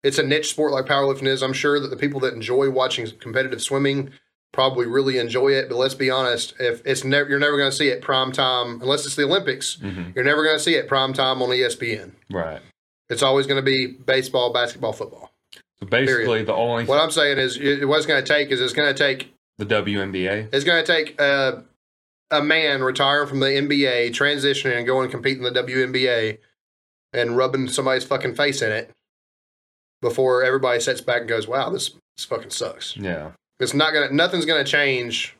it's a niche sport like powerlifting is. I'm sure that the people that enjoy watching competitive swimming probably really enjoy it. But let's be honest, if it's never, you're never going to see it prime time unless it's the Olympics. hmm You're never going to see it prime time on ESPN. right. It's always going to be baseball, basketball, football. So basically, the only What I'm saying is, it, what it's going to take is it's going to take the WNBA. It's going to take uh, a man retiring from the NBA, transitioning, and going and competing in the WNBA, and rubbing somebody's fucking face in it before everybody sits back and goes, "Wow, this this fucking sucks." Yeah. It's not gonna. Nothing's gonna change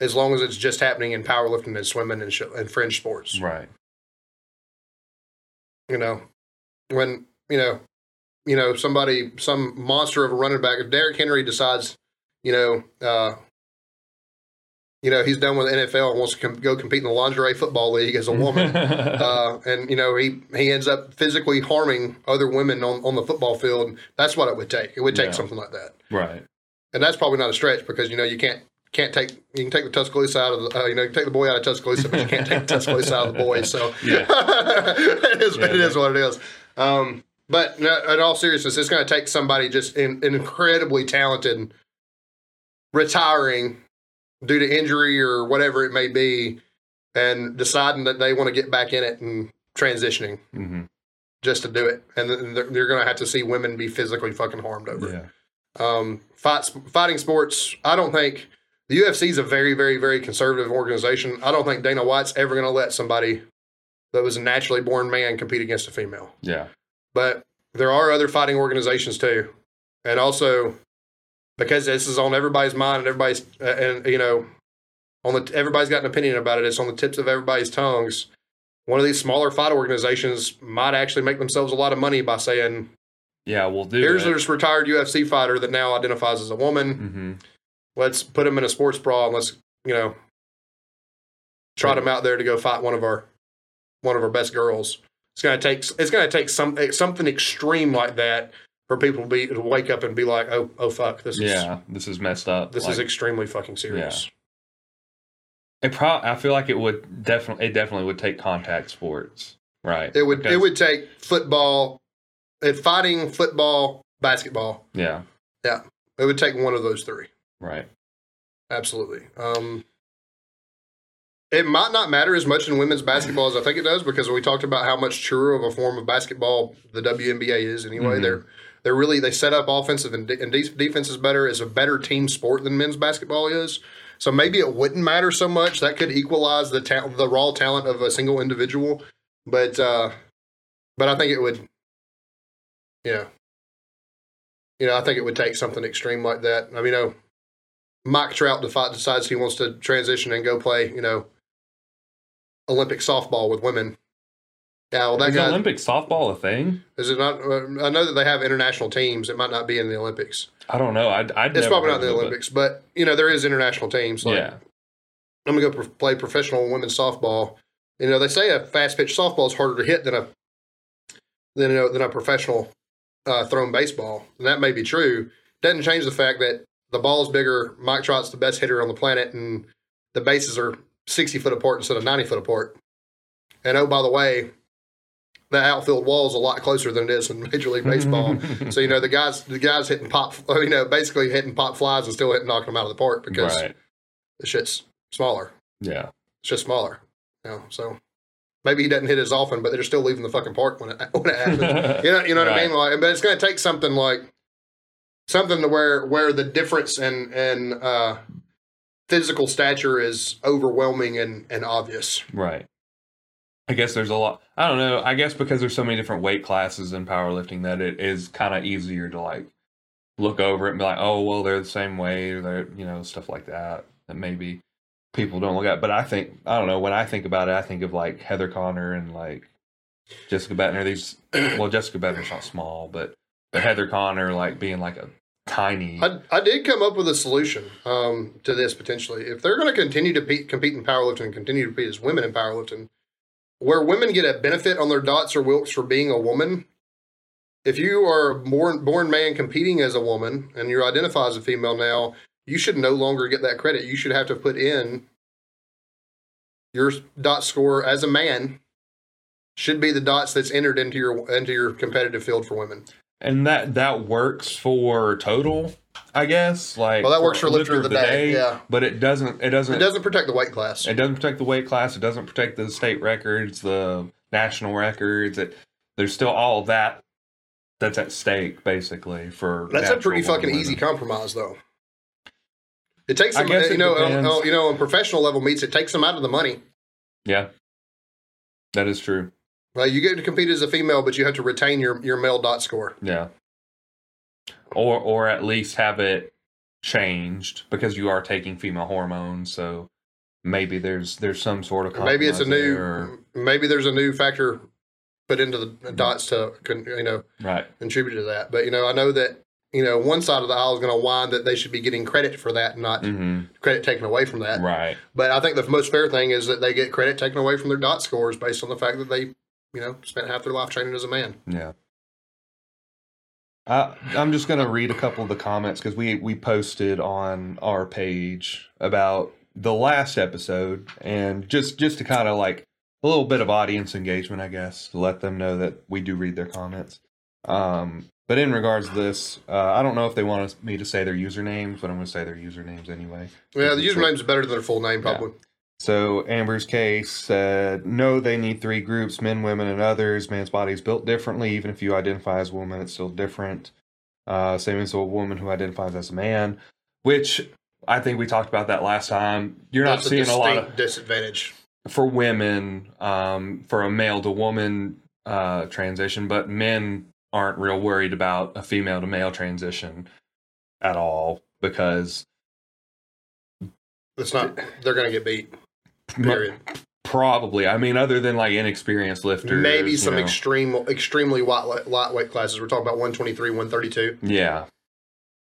as long as it's just happening in powerlifting and swimming and, sh- and fringe sports. Right. You know, when you know, you know, somebody, some monster of a running back, if Derrick Henry decides, you know, uh, you know, he's done with the NFL and wants to com- go compete in the lingerie football league as a woman, uh, and you know, he he ends up physically harming other women on, on the football field. That's what it would take. It would take Yeah. something like that, right. and that's probably not a stretch because you know you can't can't take you can take the Tuscaloosa out of the uh, you know you take the boy out of Tuscaloosa, but you can't take the Tuscaloosa out of the boy. So Yeah. it is Yeah, it is what it is. Um, but no, in all seriousness, it's going to take somebody just in, incredibly talented retiring due to injury or whatever it may be, and deciding that they want to get back in it and transitioning hmm just to do it, and then they're, they're going to have to see women be physically fucking harmed over it um, fight, fighting sports. I don't think the UFC is a very, very, very conservative organization. I don't think Dana White's ever going to let somebody that was a naturally born man compete against a female. Yeah. But there are other fighting organizations too, and also because this is on everybody's mind and everybody's uh, and you know on the everybody's got an opinion about it. It's on the tips of everybody's tongues. One of these smaller fight organizations might actually make themselves a lot of money by saying, Yeah. We'll do. "Here's it. this retired UFC fighter that now identifies as a woman." hmm let's put him in a sports bra and let's you know trot him out there to go fight one of our one of our best girls. It's gonna take it's gonna take some something extreme like that for people to be to wake up and be like, oh oh fuck, this is Yeah. This is messed up. this is extremely fucking serious. it. Pro- I feel like it would definitely. It definitely would take contact sports. Right. It would it would take football, it fighting football, basketball. Yeah, yeah. It would take one of those three. Right. Absolutely. Um, it might not matter as much in women's basketball as I think it does because we talked about how much truer of a form of basketball the WNBA is. Anyway, Mhm. they're they're really they set up offensive and, de- and de- defense is better. It's a better team sport than men's basketball is. So maybe it wouldn't matter so much. That could equalize the ta- the raw talent of a single individual. But uh, but I think it would. You know. You know, I think it would take something extreme like that. I mean, you know, Mike Trout decides he wants to transition and go play, you know, Olympic softball with women. Yeah, well, that Is guy Olympic softball a thing? is it not? Uh, I know that they have international teams. It might not be in the Olympics. I don't know. I It's probably not the Olympics, but you know there is international teams. Like, yeah, I'm gonna go pro- play professional women's softball. You know, they say a fast pitch softball is harder to hit than a than a, than a professional uh, thrown baseball, and that may be true. Doesn't change the fact that the ball's bigger. Mike Trout's the best hitter on the planet, and the bases are 60 foot apart instead of 90 foot apart. And oh, by the way, the outfield wall is a lot closer than it is in Major League Baseball. so you know the guys, the guys hitting pop, you know, basically hitting pop flies and still hitting knocking them out of the park because right. the shit's smaller. Yeah, It's just smaller. You know, so maybe he doesn't hit as often, but they're still leaving the fucking park when it when it happens. you know, you know what I mean? Like, but it's going to take something like something to where where the difference in in uh, physical stature is overwhelming and and obvious. right. I guess there's a lot. I don't know. I guess because there's so many different weight classes in powerlifting that it is kind of easier to like look over it and be like, oh well, they're the same weight, or they're you know stuff like that that maybe people don't look at. But I think I don't know. When I think about it, I think of like Heather Connor and like Jessica Buettner. These well, Jessica Buettner's not small, but but Heather Connor like being like a tiny. I, I did come up with a solution um, to this potentially. If they're going to continue to pe- compete in powerlifting and continue to compete as women in powerlifting, where women get a benefit on their dots or wilks for being a woman, if you are a born born man competing as a woman and you identify as a female now, you should no longer get that credit. You should have to put in your dot score as a man should be the dots that's entered into your into your competitive field for women. And that that works for total, I guess. Like Well, that works for lifter of the day, yeah. But it doesn't. It doesn't. It doesn't protect the weight class. It doesn't protect the weight class. It doesn't protect the state records, the national records. It, there's still all that that's at stake, basically. For That's a pretty fucking women. easy compromise, though. It takes I them, guess you know, on, depends. on- you know, on professional level meets, it takes them out of the money. Yeah, that is true. Well, you get to compete as a female, but you have to retain your, your male dot score. Yeah, or or at least have it changed because you are taking female hormones. So maybe there's there's some sort of maybe it's a new, or- maybe there's a new factor put into the dots to, you know, right. contribute to that. But you know, I know that you know one side of the aisle is going to whine that they should be getting credit for that, not hmm credit taken away from that. Right. But I think the most fair thing is that they get credit taken away from their dot scores based on the fact that they, you know, spent half their life training as a man. Yeah. Uh, I'm just going to read a couple of the comments because we, we posted on our page about the last episode and just, just to kind of like a little bit of audience engagement, I guess, to let them know that we do read their comments. Um, but in regards to this, uh, I don't know if they want me to say their usernames, but I'm going to say their usernames anyway. Yeah, the username's better than their full name, probably. So Amber's case said, no, they need three groups: men, women, and others. Man's body is built differently. Even if you identify as a woman, it's still different. Uh, same as a woman who identifies as a man, which I think we talked about that last time. You're not seeing a, lot of disadvantage. for women um, for a male to woman uh, transition, but men aren't real worried about a female to male transition at all because It's not. They're going to get beat. Period. Probably. I mean, other than like inexperienced lifters, Maybe you some know. extreme, extremely light, lightweight classes. We're talking about 123, 132. Yeah,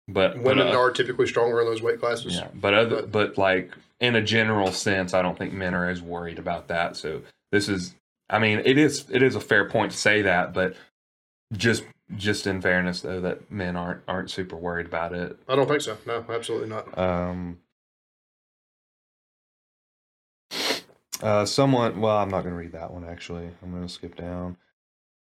but but, Women uh, are typically stronger in those weight classes. yeah, but other but- but like in a general sense, I don't think men are as worried about that. So this is, I mean, it is it is a fair point to say that, but just just in fairness though, that men aren't aren't super worried about it. I don't think so. No, absolutely not. Um, uh, someone. Well, I'm not going to read that one. Actually, I'm going to skip down.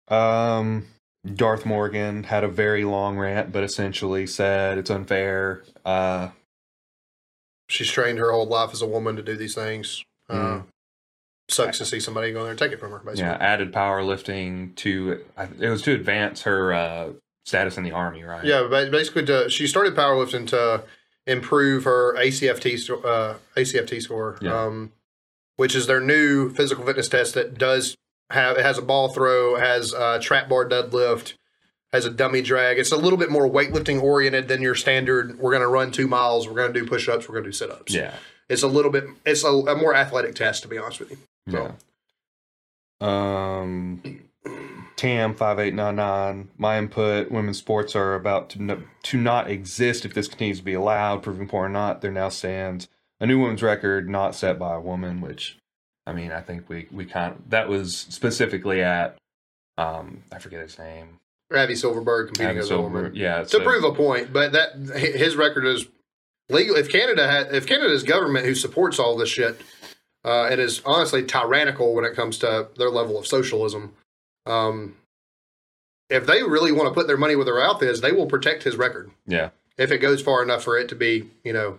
Um, Darth Morgan had a very long rant, but essentially said it's unfair. Uh, She's trained her whole life as a woman to do these things. Uh, Mhm. sucks to see somebody go in there and take it from her, basically. yeah, added powerlifting to. It was to advance her uh, status in the army, right? Yeah, ba- basically, to, she started powerlifting to improve her ACFT uh, ACFT score, Yeah. um, which is their new physical fitness test that does have it has a ball throw, has a trap bar deadlift, has a dummy drag. It's a little bit more weightlifting oriented than your standard. We're going to run two miles. We're going to do push ups. We're going to do sit ups. Yeah. it's a little bit. It's a, a more athletic test, to be honest with you. So, Yeah. Um, TAM five eight nine nine. My input: Women's sports are about to no, to not exist if this continues to be allowed. Proving point or not, they're now stands a new women's record not set by a woman. Which, I mean, I think we we kind of, that was specifically at um I forget his name. Avi Silverberg competing Avi as a woman Yeah, to prove a point. But that his record is legal. If Canada had, if Canada's government who supports all this shit uh, and is honestly tyrannical when it comes to their level of socialism, um, if they really want to put their money where their mouth is, they will protect his record yeah, if it goes far enough for it to be, you know,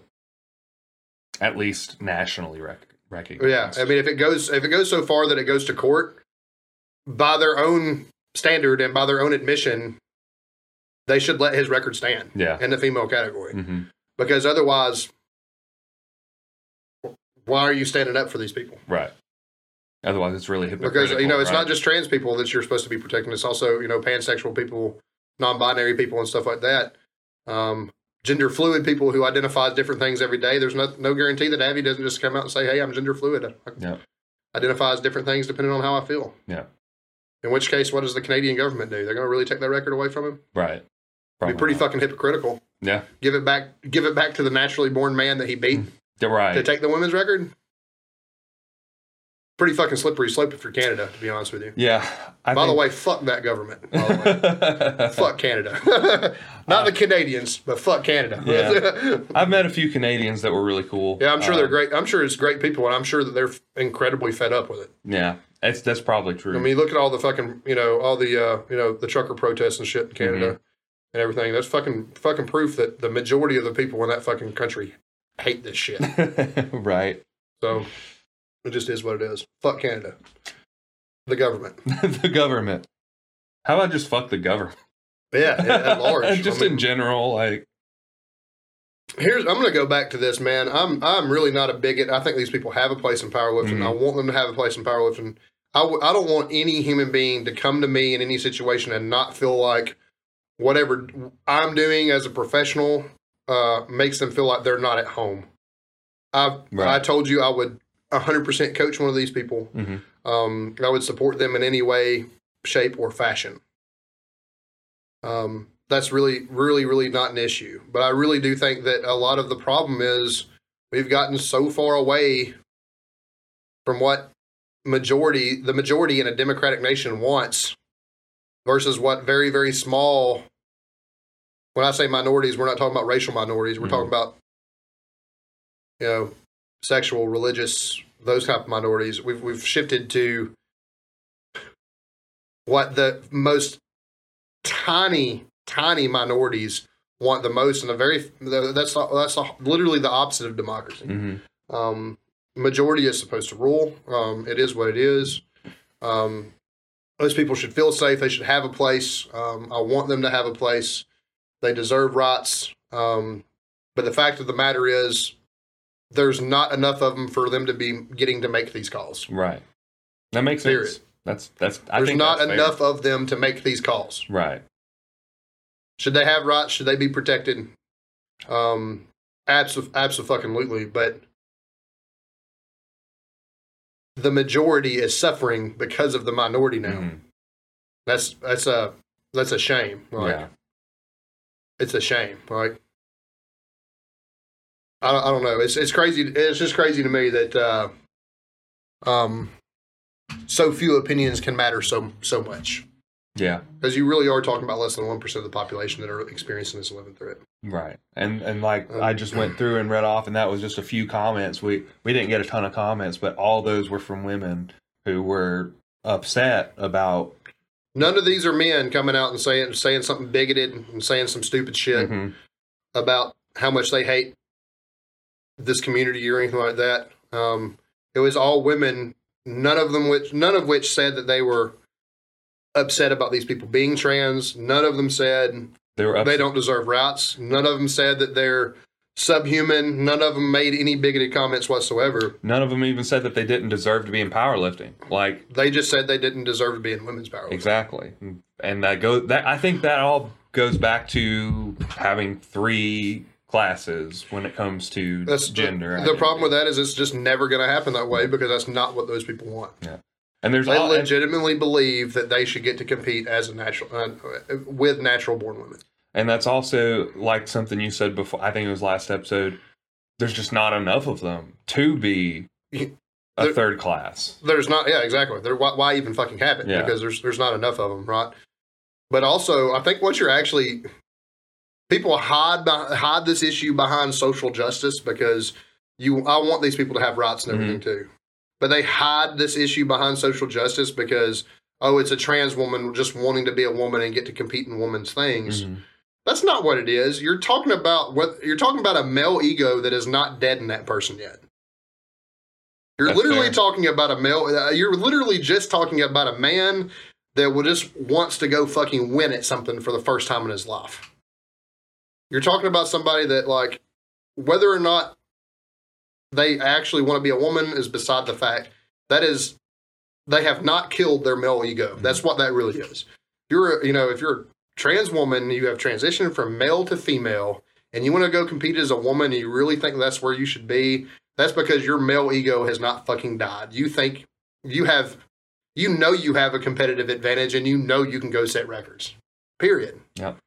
at least nationally rec- recognized. yeah. I mean, if it goes if it goes so far that it goes to court by their own standard and by their own admission, they should let his record stand yeah. in the female category. hmm because otherwise why are you standing up for these people Right. Otherwise, it's really hypocritical. because you know it's right? not just trans people that you're supposed to be protecting it's also you know pansexual people non-binary people and stuff like that um, gender fluid people who identify as different things every day there's no, no guarantee that avi doesn't just come out and say hey i'm gender fluid I Yeah. identify as different things depending on how i feel Yeah. in which case what does the canadian government do they're going to really take that record away from him Right. Probably be pretty not. fucking hypocritical Yeah. give it back give it back to the naturally born man that he beat Yeah, Right. to take the women's record. Pretty fucking slippery slope for Canada, to be honest with you. yeah. I by the way, fuck that government. By the way. fuck Canada. Not the Canadians, but fuck Canada. Yeah. I've met a few Canadians that were really cool. Yeah, I'm sure they're Um, great. I'm sure it's great people, and I'm sure that they're incredibly fed up with it. Yeah, it's that's probably true. I mean, look at all the fucking, you know, all the, uh, you know, the trucker protests and shit in Canada Mm-hmm. and everything. That's fucking fucking proof that the majority of the people in that fucking country hate this shit. right. So it just is what it is. Fuck Canada. The government. the government. How about just fuck the government? Yeah, at, large. just I mean, in general, like here's I'm going to go back to this, man. I'm I'm really not a bigot. I think these people have a place in powerlifting. Mhm. I want them to have a place in powerlifting. I w- I don't want any human being to come to me in any situation and not feel like whatever I'm doing as a professional uh, makes them feel like they're not at home. I I told you I would 100% coach one of these people. Mhm. Um, I would support them in any way, shape, or fashion. Um, that's really, really, really not an issue. But I really do think that a lot of the problem is we've gotten so far away from what majority, the majority in a democratic nation wants versus what very, very small. When I say minorities, we're not talking about racial minorities. We're Mhm. talking about, you know, sexual, religious, those type of minorities. We've we've shifted to what the most tiny, tiny minorities want the most, and the very that's that's literally the opposite of democracy. mhm. Um, majority is supposed to rule. Um, it is what it is. Um, those people should feel safe. They should have a place. Um, I want them to have a place. They deserve rights. Um, but the fact of the matter is, there's not enough of them for them to be getting to make these calls. right. That makes Period. sense. That's that's. I There's think not that's fair. enough of them to make these calls. Right. Should they have rights? Should they be protected? Um, abs of absolutely. But the majority is suffering because of the minority now. Mhm. That's that's a that's a shame. Like, Yeah. it's a shame. Like I don't, I don't know. It's it's crazy. It's just crazy to me that uh, um, so few opinions can matter so so much Yeah. because you really are talking about less than one percent of the population that are experiencing this living through it. Right. And and like Um, I just went through and read off and that was just a few comments. We we didn't get a ton of comments, but all those were from women who were upset about None of these are men coming out and saying saying something bigoted and saying some stupid shit Mhm. about how much they hate this community or anything like that. Um, it was all women, none of them which none of which said that they were upset about these people being trans. None of them said they were upset. they don't deserve rights. None of them said that they're subhuman. None of them made any bigoted comments whatsoever. None of them even said that they didn't deserve to be in powerlifting. Like They just said they didn't deserve to be in women's power. exactly, and that go that I think that all goes back to having three classes when it comes to That's gender. The, the problem with that is it's just never going to happen that way because that's not what those people want. Yeah. And there's They all, and, legitimately believe that they should get to compete as a natural uh, with natural born women. and that's also like something you said before. I think it was last episode. There's just not enough of them to be a There- third class. There's not, yeah, exactly. There, why, why even fucking have it? Yeah. Because there's there's not enough of them, right? But also, I think what you're actually people hide hide this issue behind social justice because you I want these people to have rights and everything too, but they hide this issue behind social justice because oh, it's a trans woman just wanting to be a woman and get to compete in women's things. Mhm. That's not what it is. You're talking about what you're talking about a male ego that is not dead in that person yet. You're That's literally fair. talking about a male. Uh, you're literally just talking about a man that will just wants to go fucking win at something for the first time in his life. You're talking about somebody that like whether or not they actually want to be a woman is beside the fact. That is, they have not killed their male ego. Mm-hmm. That's what that really is. You're, a- you know, if you're a trans woman, you have transitioned from male to female, and you want to go compete as a woman, and you really think that's where you should be. That's because your male ego has not fucking died. You think you have, you know, you have a competitive advantage, and you know you can go set records. Period. Yep.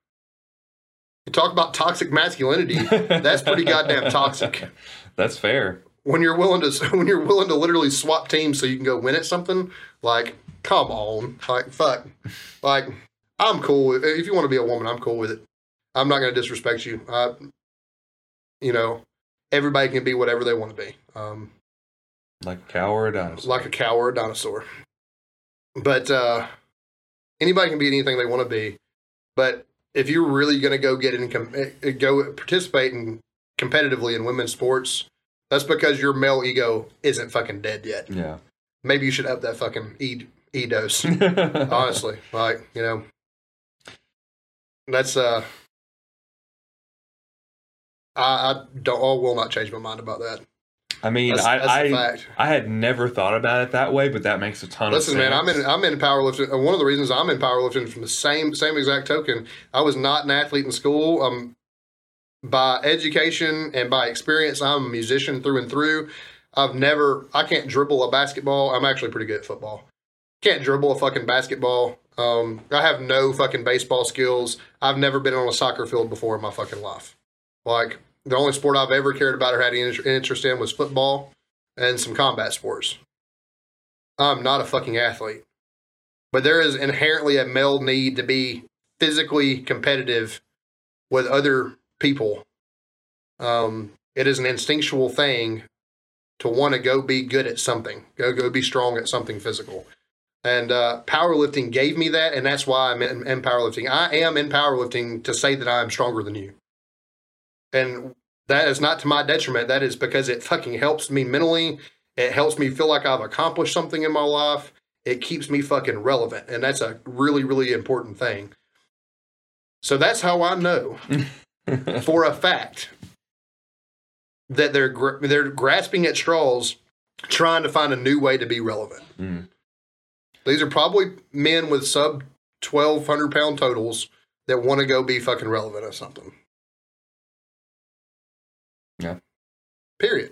You talk about toxic masculinity. That's pretty goddamn toxic. That's fair. When you're willing to when you're willing to literally swap teams so you can go win at something, like come on, like fuck, like I'm cool. with- If you want to be a woman, I'm cool with it. I'm not going to disrespect you. I, you know, everybody can be whatever they want to be, um, Like a cow or a dinosaur. like a cow or a dinosaur. But uh, anybody can be anything they want to be. But if you're really going to go get in, eh, go participate in competitively in women's sports, that's because your male ego isn't fucking dead yet. yeah. Maybe you should up that fucking e e dose. Honestly, like you know, that's uh, I, I don't, I will not change my mind about that. I mean, That's, I that's I. I had never thought about it that way, but that makes a ton Listen, of sense. Listen, man, I'm in I'm in powerlifting. uh, One of the reasons I'm in powerlifting from the same same exact token, I was not an athlete in school. Um, by education and by experience, I'm a musician through and through. I've never, I can't dribble a basketball. I'm actually pretty good at football. Can't dribble a fucking basketball. Um, I have no fucking baseball skills. I've never been on a soccer field before in my fucking life. Like the only sport I've ever cared about or had any interest in was football and some combat sports. I'm not a fucking athlete. But there is inherently a male need to be physically competitive with other people. Um, it is an instinctual thing to want to go be good at something, go go be strong at something physical. And uh, powerlifting gave me that, and that's why I'm in, in powerlifting. I am in powerlifting to say that I'm stronger than you. And that is not to my detriment. That is because it fucking helps me mentally. It helps me feel like I've accomplished something in my life. It keeps me fucking relevant. And that's a really, really important thing. So that's how I know for a fact that they're they're grasping at straws, trying to find a new way to be relevant. Mm. These are probably men with sub twelve hundred pound totals that want to go be fucking relevant or something. Yeah. Period.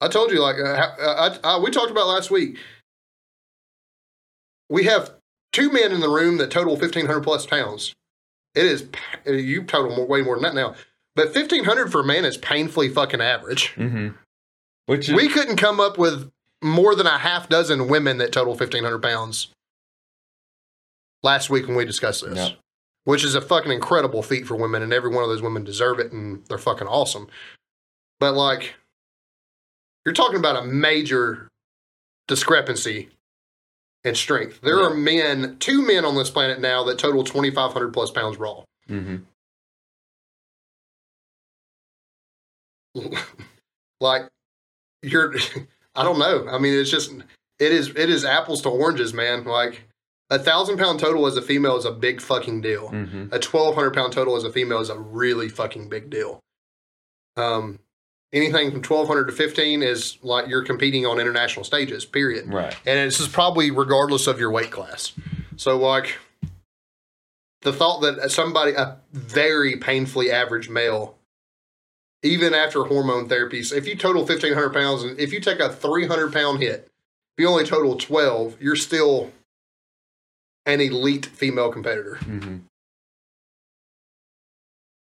I told you, like uh, I, I, I, we talked about last week. We have two men in the room that total fifteen hundred plus pounds. It is you total more, way more than that now, but fifteen hundred for a man is painfully fucking average. hmm Which is We couldn't come up with more than a half dozen women that total 1,500 pounds last week when we discussed this, Yeah. Which is a fucking incredible feat for women, and every one of those women deserve it, and they're fucking awesome. But like, you're talking about a major discrepancy in strength. There Yeah. are men, two men on this planet now that total 2,500 plus pounds raw. hmm like you're i don't know i mean it's just it is it is apples to oranges man like a thousand pound total as a female is a big fucking deal hmm a 1200 pound total as a female is a really fucking big deal um anything from 1200 to 15 is like you're competing on international stages period Right. and this is probably regardless of your weight class. So like the thought that somebody a very painfully average male, even after hormone therapies, if you total fifteen hundred pounds and if you take a three hundred pound hit, if you only total 12, you're still an elite female competitor. hmm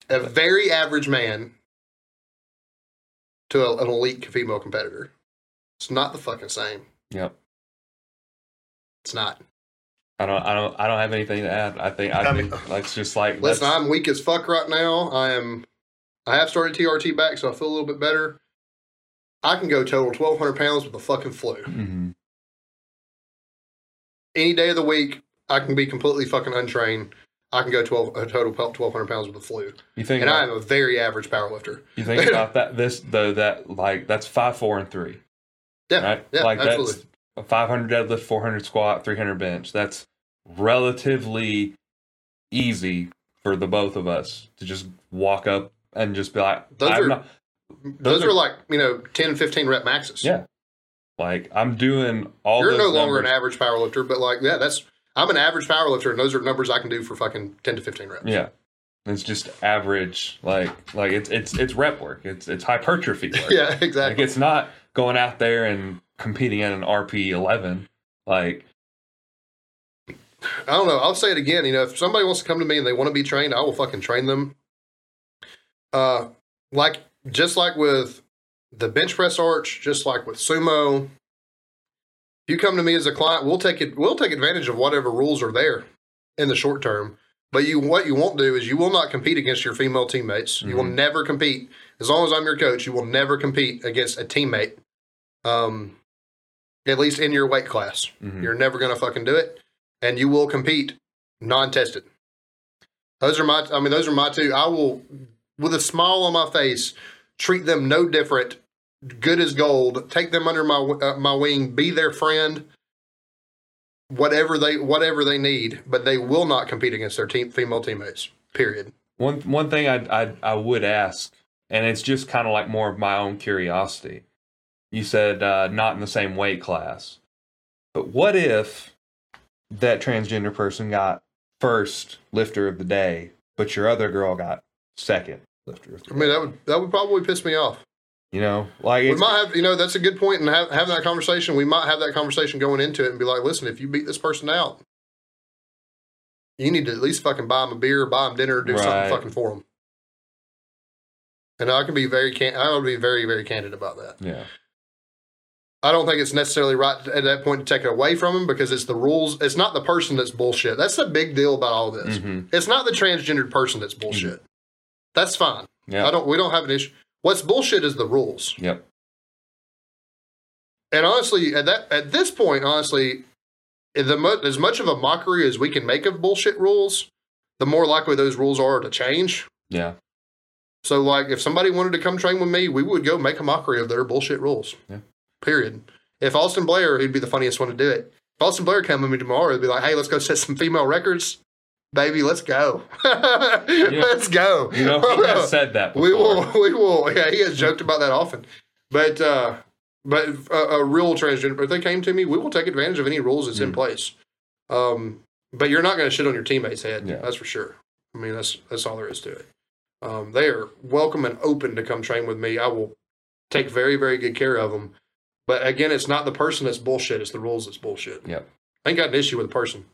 A very average man to a, an elite female competitor. It's not the fucking same. Yep. It's not. I don't. I don't. I don't have anything to add. I think. I, I mean- think that's just like. Listen, that's- I'm weak as fuck right now. I am. I have started TRT back, so I feel a little bit better. I can go total 1,200 pounds with the fucking flu. Mhm. Any day of the week, I can be completely fucking untrained. I can go 12, a total 1,200 pounds with the flu. You think? And I am a very average power lifter. you think about that. This though. That like that's five, four, and three. Yeah, Right. yeah, like absolutely. that's a 500 deadlift, 400 squat, 300 bench. That's relatively easy for the both of us to just walk up and just be like, Those I'm are- not, Those those are are- like, you know, 10, 15 rep maxes. Yeah. like I'm doing all. You're no longer an average power lifter, but like, yeah, that's, I'm an average power lifter, and those are numbers I can do for fucking 10 to 15 reps. Yeah. It's just average, like like it's it's it's rep work. It's it's hypertrophy work. Yeah, Like exactly. it's not going out there and competing at an RP eleven. Like I don't know. I'll say it again. You know, if somebody wants to come to me and they want to be trained, I will fucking train them. Uh, like just like with the bench press arch, just like with sumo. If you come to me as a client, we'll take it. We'll take advantage of whatever rules are there in the short term. But you, what you won't do is you will not compete against your female teammates. You will Mhm. never compete as long as I'm your coach. You will never compete against a teammate. Um, at least in your weight class. mhm. You're never going to fucking do it. And you will compete non tested. Those are my, I mean, those are my two. I will, with a smile on my face, treat them no different, good as gold, take them under my, uh, my wing, be their friend, whatever they, whatever they need, but they will not compete against their team, female teammates, period. One one thing I I I would ask, and it's just kind of like more of my own curiosity. You said uh, not in the same weight class, but what if that transgender person got first lifter of the day, but your other girl got second lifter of the I mean, that would, that would probably piss me off. You know, like We might have, you know, that's a good point, and have, having that conversation, we might have that conversation going into it and be like, listen, if you beat this person out, you need to at least fucking buy them a beer, buy them dinner, do Right. something fucking for them. And I can be very, can- I would be very, very candid about that. yeah, I don't think it's necessarily right at that point to take it away from them because it's the rules. It's not the person that's bullshit. That's the big deal about all this. Mhm. It's not the transgendered person that's bullshit. That's fine. yeah, I don't. We don't have an issue. What's bullshit is the rules. yep, And honestly, at that at this point, honestly, the mu- as much of a mockery as we can make of bullshit rules, the more likely those rules are to change. yeah, So, like, if somebody wanted to come train with me, we would go make a mockery of their bullshit rules. Yeah. Period. If Austin Blair, he'd be the funniest one to do it. If Austin Blair came with me tomorrow, he'd be like, "Hey, let's go set some female records, baby. Let's go. let's go." You know, he has said that before. We will. We will. Yeah, he has joked about that often. But uh, but a, a real transgender, if they came to me, we will take advantage of any rules that's in Mm. place. Um, but you're not going to shit on your teammate's head. Yeah. That's for sure. I mean, that's that's all there is to it. Um, they are welcome and open to come train with me. I will take very very good care of them. But again, it's not the person that's bullshit. It's the rules that's bullshit. Yep. I ain't got an issue with the person.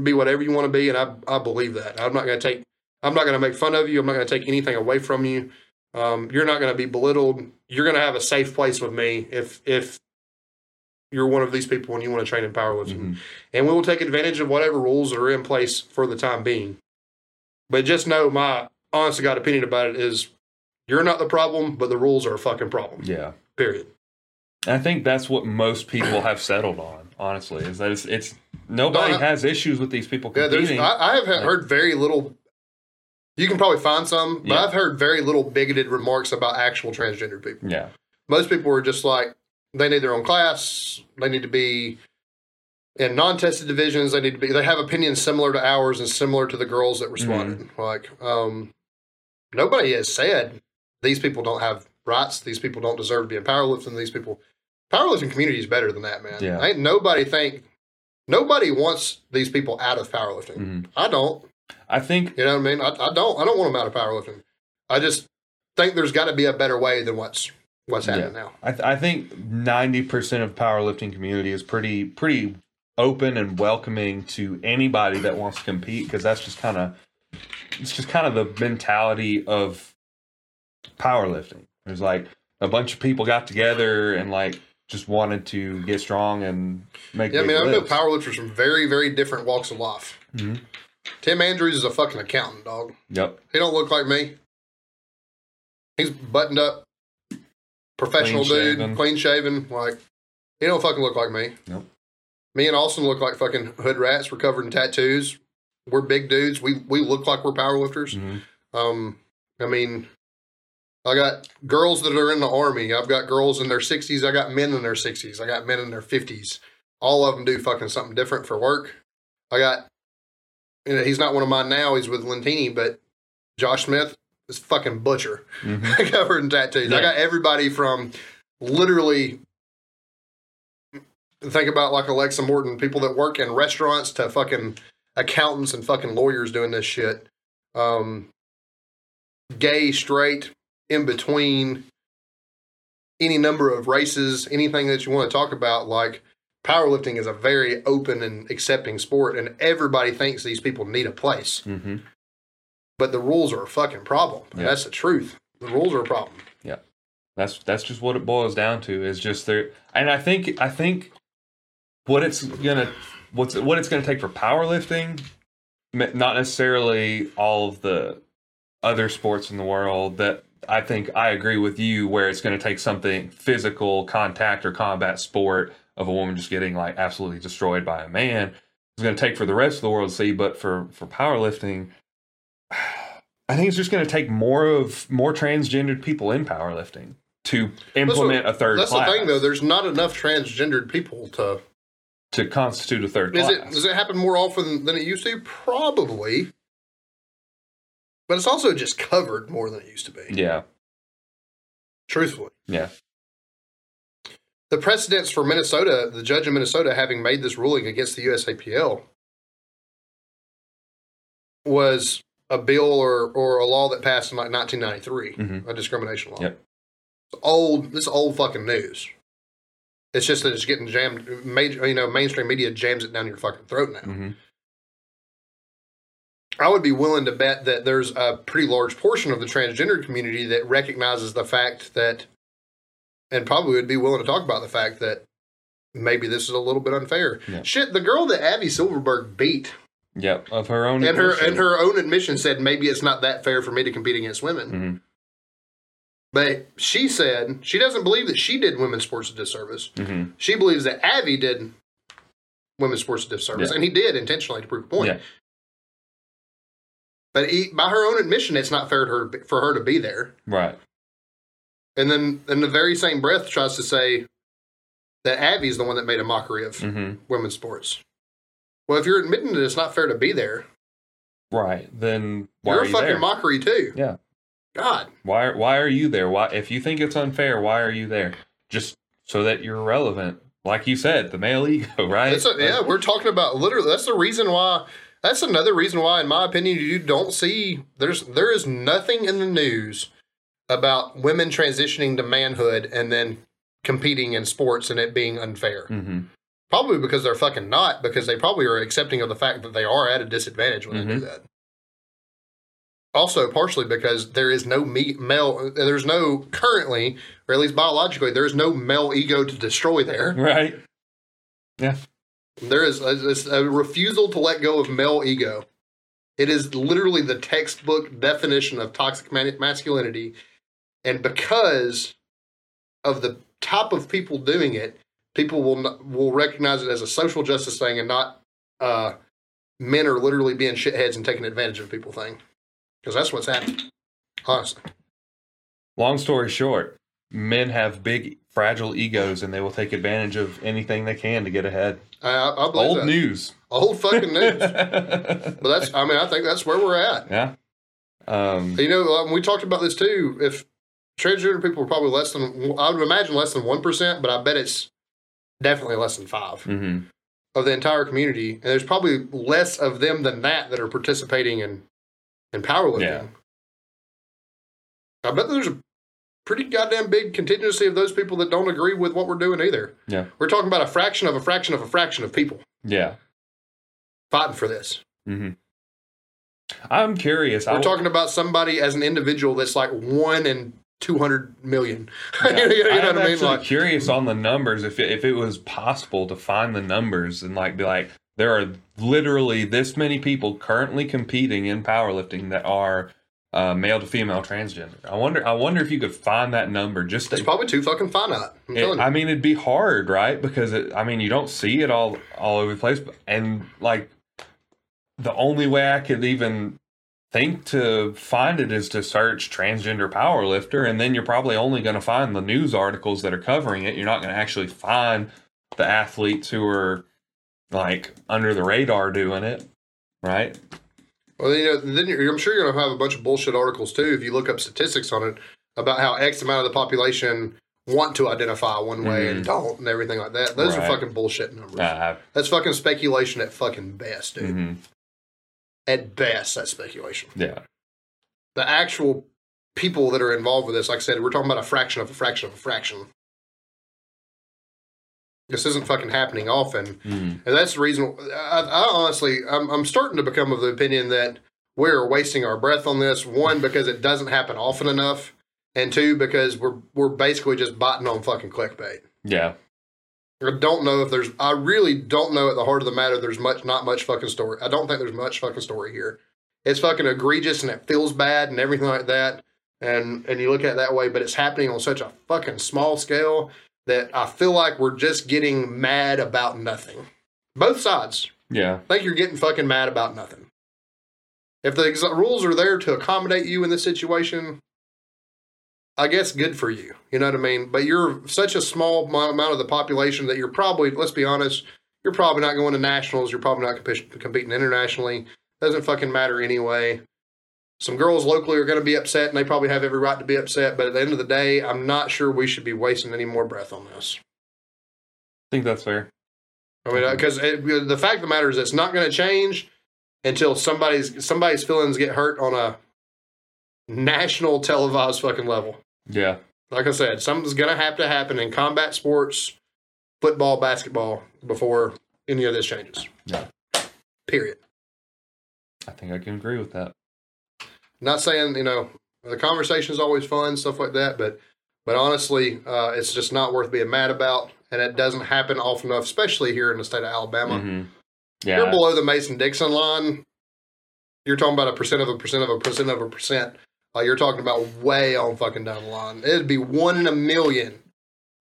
Be whatever you want to be, and I I believe that. I'm not going to take. I'm not going to make fun of you. I'm not going to take anything away from you. Um, you're not going to be belittled. You're going to have a safe place with me if if you're one of these people and you want to train in powerlifting. Mhm. And we will take advantage of whatever rules that are in place for the time being. But just know my honest to God opinion about it is you're not the problem, but the rules are a fucking problem. yeah. Period. I think that's what most people have settled on. Honestly, is that it's, it's nobody No, I- has issues with these people Yeah, competing. I, I have heard very little. You can probably find some, but Yeah. I've heard very little bigoted remarks about actual transgender people. yeah, Most people are just like they need their own class. They need to be in non-tested divisions. They need to be. They have opinions similar to ours and similar to the girls that responded. Like, um, nobody has said these people don't have rights. These people don't deserve to be in powerlifting. These people, powerlifting community is better than that, man. Yeah. Ain't nobody think. Nobody wants these people out of powerlifting. Mhm. I don't. I think You know what I mean? I, I don't. I don't want them out of powerlifting. I just think there's got to be a better way than what's what's happening now. I, th- I think ninety percent of powerlifting community is pretty pretty open and welcoming to anybody that wants to compete because that's just kind of it's just kind of the mentality of powerlifting. There's like a bunch of people got together and like just wanted to get strong and make. Yeah, I mean, I know lifts. powerlifters from very, very different walks of life. Mhm. Tim Andrews is a fucking accountant, dog. Yep. He don't look like me. He's buttoned up, professional Clean dude, shaven. clean shaven. Like he don't fucking look like me. Nope. Me and Austin look like fucking hood rats. We're covered in tattoos. We're big dudes. We we look like we're powerlifters. Mhm. Um, I mean, I got girls that are in the army. I've got girls in their sixties. I got men in their sixties. I got men in their fifties. All of them do fucking something different for work. I got, you know, he's not one of mine now. He's with Lentini, but Josh Smith is fucking butcher, Mhm. covered in tattoos. I got everybody from literally. Think about like Alexa Morton, people that work in restaurants to fucking accountants and fucking lawyers doing this shit. Um, gay, straight, in between, any number of races, anything that you want to talk about. Like powerlifting is a very open and accepting sport, and everybody thinks these people need a place. Mhm. But the rules are a fucking problem. Yeah. That's the truth. The rules are a problem. Yeah, that's that's just what it boils down to. Is just there, and I think I think what it's gonna what's what it's gonna take for powerlifting, not necessarily all of the other sports in the world. That I think I agree with you, where it's gonna take something physical, contact or combat sport of a woman just getting like absolutely destroyed by a man. It's gonna take for the rest of the world to see, but for for powerlifting. I think it's just going to take more of more transgendered people in powerlifting to implement a third That's class. the thing, though. There's not enough transgendered people to. to constitute a third Is class. it does it happen more often than it used to? Probably. But it's also just covered more than it used to be. yeah, Truthfully. yeah, The precedents for Minnesota, the judge in Minnesota having made this ruling against the USAPL was a bill or, or a law that passed in like 1993, Mhm. a discrimination law. Yep. It's old. This is old fucking news. It's just that it's getting jammed. Major, you know, mainstream media jams it down your fucking throat now. hmm I would be willing to bet that there's a pretty large portion of the transgender community that recognizes the fact that, and probably would be willing to talk about the fact that maybe this is a little bit unfair. Yeah. Shit, the girl that Avi Silverberg beat, yep. Of her own and her admission. and her own admission said maybe it's not that fair for me to compete against women. Mhm. But she said she doesn't believe that she did women's sports a disservice. Mhm. She believes that Abby did women's sports a disservice, Yeah. and he did intentionally to prove a point. Yeah. But he, by her own admission, it's not fair to her, for her to be there. Right. And then, in the very same breath, tries to say that Avi's the one that made a mockery of hmm women's sports. Well, if you're admitting that it's not fair to be there, Right. Then why you're a you fucking there? mockery too. Yeah. God, Why? are- Why are you there? Why? If you think it's unfair, why are you there? Just so that you're relevant, like you said, the male ego, right? a, yeah. We're talking about literally. That's the reason why. That's another reason why, in my opinion, you don't see there's there is nothing in the news about women transitioning to manhood and then competing in sports and it being unfair. hmm Probably because they're fucking not, because they probably are accepting of the fact that they are at a disadvantage when they do Mhm. that. Also, partially because there is no me- male, there's no currently, or at least biologically, there is no male ego to destroy there. Right. There is a, a refusal to let go of male ego. It is literally the textbook definition of toxic masculinity. And because of the type of people doing it, people will will recognize it as a social justice thing and not uh, men are literally being shitheads and taking advantage of people thing. Because that's what's happening. Honestly. Long story short, men have big, fragile egos, and they will take advantage of anything they can to get ahead. I, I Old that. news. Old fucking news. but that's, I mean, I think that's where we're at. Yeah. Um, You know, um, we talked about this too. If transgender people were probably less than, I would imagine less than 1%, but I bet it's definitely less than 5 mhm. of the entire community. And there's probably less of them than that that are participating in, in powerlifting. Yeah. I bet there's a pretty goddamn big contingency of those people that don't agree with what we're doing either. Yeah. We're talking about a fraction of a fraction of a fraction of people Yeah. fighting for this. Mm-hmm. I'm curious. We're talking about somebody as an individual that's like one in 200 million. Yeah. you know, you know I'm what I mean? Like, curious on the numbers. If it, if it was possible to find the numbers and like be like, there are literally this many people currently competing in powerlifting that are uh, male to female transgender. I wonder. I wonder if you could find that number. Just it's to, probably too fucking finite. I'm it-. I mean, it'd be hard, right? Because it, I mean, you don't see it all all over the place, and like the only way I could even think to find it is to search transgender powerlifter, and then you're probably only going to find the news articles that are covering it. You're not going to actually find the athletes who are like under the radar doing it, right? Well, you know, then you're, I'm sure you're going to have a bunch of bullshit articles too if you look up statistics on it about how X amount of the population want to identify one way and Mhm. don't and everything like that. Those are fucking bullshit numbers. Uh, That's fucking speculation at fucking best, dude. mhm. At best, that's speculation. Yeah, The actual people that are involved with this, like I said, we're talking about a fraction of a fraction of a fraction. This isn't fucking happening often. Mhm. And that's the reason. I, I honestly, I'm, I'm starting to become of the opinion that we're wasting our breath on this. One, because it doesn't happen often enough, and two, because we're we're basically just biting on fucking clickbait. yeah, I don't know if there's. I really don't know at the heart of the matter. There's much, not much fucking story. I don't think there's much fucking story here. It's fucking egregious and it feels bad and everything like that. And and you look at it that way, but it's happening on such a fucking small scale that I feel like we're just getting mad about nothing. Both sides. yeah, I think you're getting fucking mad about nothing. If the ex- rules are there to accommodate you in this situation, I guess good for you. You know what I mean? But you're such a small mo- amount of the population that you're probably, let's be honest, you're probably not going to nationals. You're probably not compi- competing internationally. Doesn't fucking matter anyway. Some girls locally are going to be upset, and they probably have every right to be upset. But at the end of the day, I'm not sure we should be wasting any more breath on this. I think that's fair. I mean, uh, because uh, the fact of the matter is, it's not going to change until somebody's somebody's feelings get hurt on a national televised fucking level. Yeah, Like I said, something's going to have to happen in combat sports, football, basketball before any of this changes. Yeah. Period. I think I can agree with that. Not saying you know the conversation is always fun, stuff like that, but but honestly, uh, it's just not worth being mad about, and it doesn't happen often enough, especially here in the state of Alabama. Mhm. you're below the Mason Dixon line, you're talking about a percent of a percent of a percent of a percent. Like you're talking about way on fucking down the line. It'd be one in a million,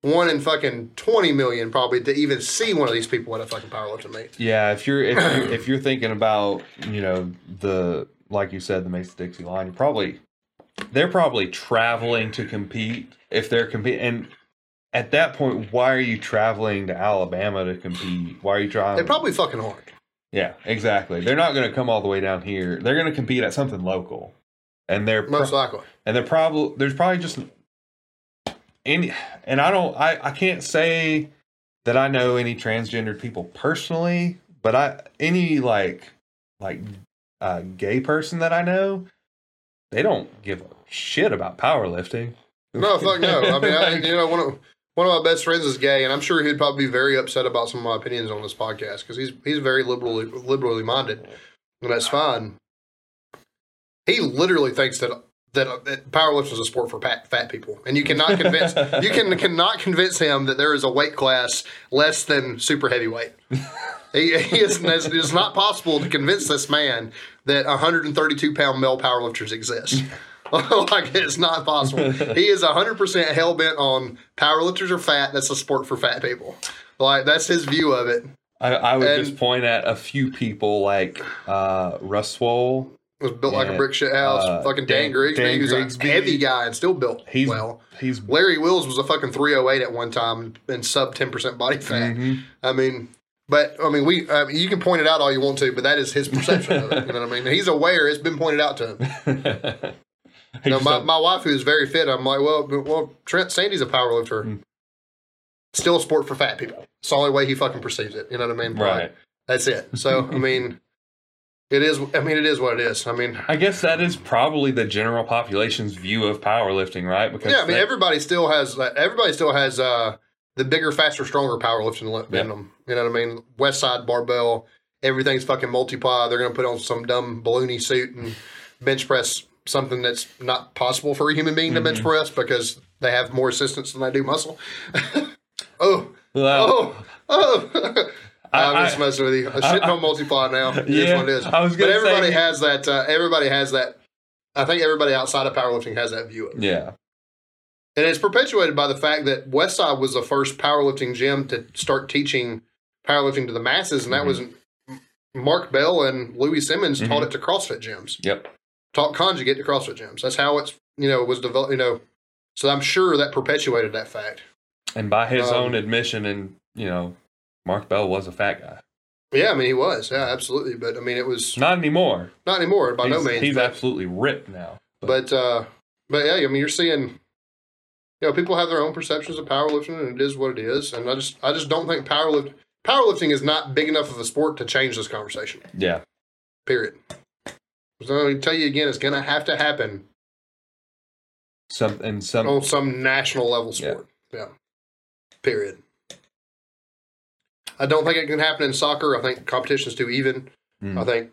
one in fucking twenty million probably to even see one of these people at a fucking powerlifting meet. Yeah, if you're if you're, if you're thinking about you know the like you said the Mason Dixie line, you're probably they're probably traveling to compete if they're competing. And at that point, why are you traveling to Alabama to compete? Why are you trying? They're probably fucking aren't. yeah, exactly. They're not going to come all the way down here. They're going to compete at something local, and they're pro- Most likely. and they're probably there's probably just any and i don't i i can't say that i know any transgendered people personally but i any like like uh gay person that i know they don't give a shit about powerlifting No, fuck no. I mean, I, you know, one of one of my best friends is gay, and I'm sure he'd probably be very upset about some of my opinions on this podcast because he's he's very liberally liberally minded, and that's fine. He literally thinks that that, that powerlifting is a sport for fat, fat people, and you cannot convince you can cannot convince him that there is a weight class less than super heavyweight. He, he is, it is not possible to convince this man that 132 pound male powerlifters exist. like it's not possible. He is 100% hell bent on powerlifters are fat. That's a sport for fat people. Like that's his view of it. i, I would And- just point at a few people like uh. It was built like a brick shit house. Uh, fucking Dan, Dan- Grigsby, Dan who's Grigsby. a heavy guy and still built he's well. he's Larry Wheels was a fucking 308 at one time and sub 10% body fat. Mhm. I mean, but I mean, we I mean, you can point it out all you want to, but that is his perception of it. You know what I mean? He's aware. It's been pointed out to him. You know, my, my wife, who's very fit, I'm like, well, well, Trent Sandy's a power lifter. Mm. Still a sport for fat people. It's the only way he fucking perceives it. You know what I mean? right That's it. So, I mean, It is. I mean, it is what it is. I mean, I guess that is probably the general population's view of powerlifting, right? Because yeah. I mean, they- everybody still has. Everybody still has uh, the bigger, faster, stronger powerlifting li- Yeah. in them. You know what I mean? Westside Barbell. Everything's fucking multiply. They're gonna put on some dumb balloony suit and bench press something that's not possible for a human being to Mm-hmm. bench press because they have more assistance than they do muscle. oh, well, oh, oh. I- I'm just messing with you. I shit don't multiply now. It is Yeah, what it is. I was but everybody say- has that. Uh, everybody has that. I think everybody outside of powerlifting has that view of it. yeah, And it's perpetuated by the fact that Westside was the first powerlifting gym to start teaching powerlifting to the masses, and that Mhm. was Mark Bell and Louie Simmons taught Mhm. it to CrossFit gyms, yep, taught conjugate to CrossFit gyms. That's how it's you know was developed. You know, so I'm sure that perpetuated that fact. and by his Um, own admission, and you know, Mark Bell was a fat guy. Yeah, I mean he was, yeah, absolutely. But I mean it was Not anymore. not anymore by he's, no means. He's but- absolutely ripped now. But uh, but yeah, I mean, you're seeing, you know, people have their own perceptions of powerlifting, and it is what it is. And I just, I just don't think powerlift powerlifting is not big enough of a sport to change this conversation. yeah, Period. So let me tell you again, it's going to have to happen some and some. on some national level sport. Yeah. Period. I don't think it can happen in soccer. I think competition's too even. Mm. I think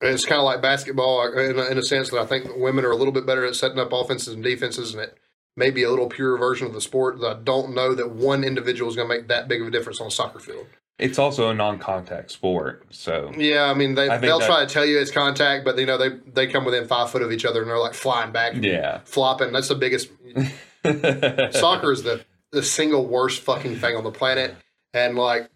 it's kind of like basketball in a, in a sense that I think women are a little bit better at setting up offenses and defenses, and it may be a little pure version of the sport. That I don't know that one individual is going to make that big of a difference on a soccer field. It's also a non-contact sport, so Yeah, I mean they, I they'll that- try to tell you it's contact, but you know they they come within five foot of each other and they're like flying back, yeah. flopping. That's the biggest. Soccer is the the single worst fucking thing on the planet, and like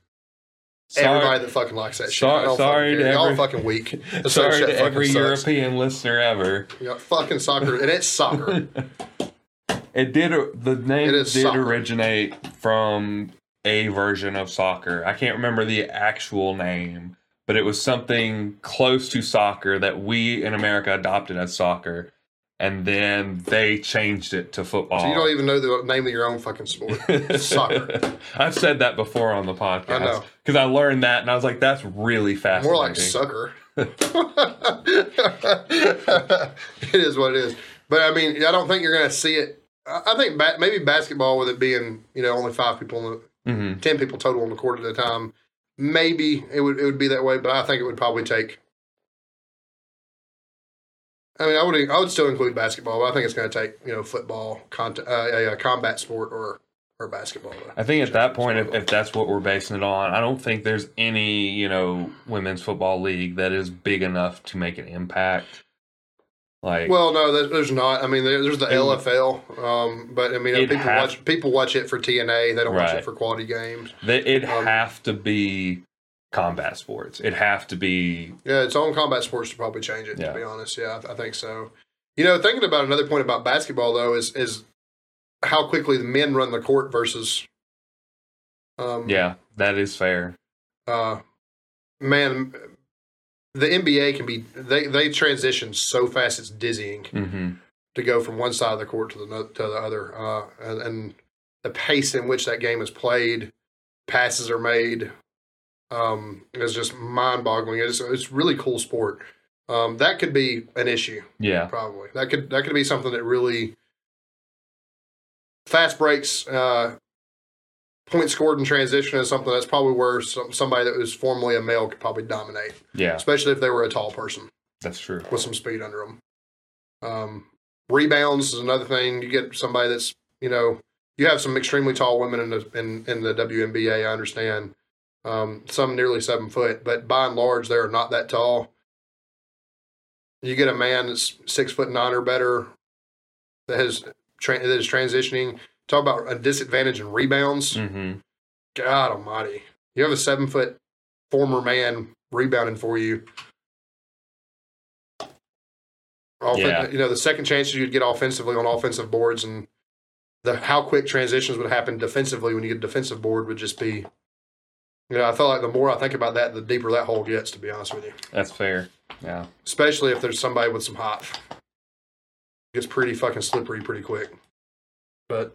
everybody that fucking likes that shit. Sorry- sorry fucking to care. Y'all every- fucking weak. Sorry to every sucks. European listener ever. You know, fucking soccer, and it's soccer. It did. The name did soccer. originate from a version of soccer. I can't remember the actual name, but it was something close to soccer that we in America adopted as soccer, and then they changed it to football. So you don't even know the name of your own fucking sport. soccer. I've said that before on the podcast. I know. because I learned that, and I was like, "That's really fascinating." More like sucker. it is what it is. But I mean, I don't think you're going to see it. I think ba- maybe basketball, with it being you know only five people, on the, hmm ten people total on the court at a time, maybe it would it would be that way. But I think it would probably take. I mean, I would I would still include basketball, but I think it's going to take you know football, uh, a, a combat sport, or or basketball. I think at that point, if, if that's what we're basing it on, I don't think there's any, you know, women's football league that is big enough to make an impact. Like, Well, no, there's, not. I mean, there's the LFL, um, but I mean, people have- watch people watch it for TNA. They don't watch it for quality games. they, it'd um, have to be combat sports. It'd have to be, Yeah, its on combat sports to probably change it. Yeah. To be honest, yeah, I, I think so. You know, thinking about another point about basketball though is is how quickly the men run the court versus. Um, yeah, that is fair. Uh, man, the NBA can be they they transition so fast it's dizzying. hmm to go from one side of the court to the to the other, uh, and, and the pace in which that game is played, passes are made, um, is just mind-boggling. It's it's really cool sport. Um, that could be an issue, Yeah. probably. That could that could be something that really fast breaks, uh, point scored in transition is something that's probably where some, somebody that was formerly a male could probably dominate, Yeah, especially if they were a tall person that's true. with some speed under them. Um, rebounds is another thing. You get somebody that's you know you have some extremely tall women in the in, in the WNBA. I understand um, some nearly seven foot, but by and large they are not that tall. You get a man that's six foot nine or better that has tra- that is transitioning. Talk about a disadvantage in rebounds. hmm God Almighty! You have a seven foot former man rebounding for you. Yeah. You know the second chances you'd get offensively on offensive boards, and the how quick transitions would happen defensively when you get a defensive board would just be. Know, I feel like the more I think about that, the deeper that hole gets. To be honest with you, That's fair. Yeah. especially if there's somebody with some height, it gets pretty fucking slippery pretty quick. But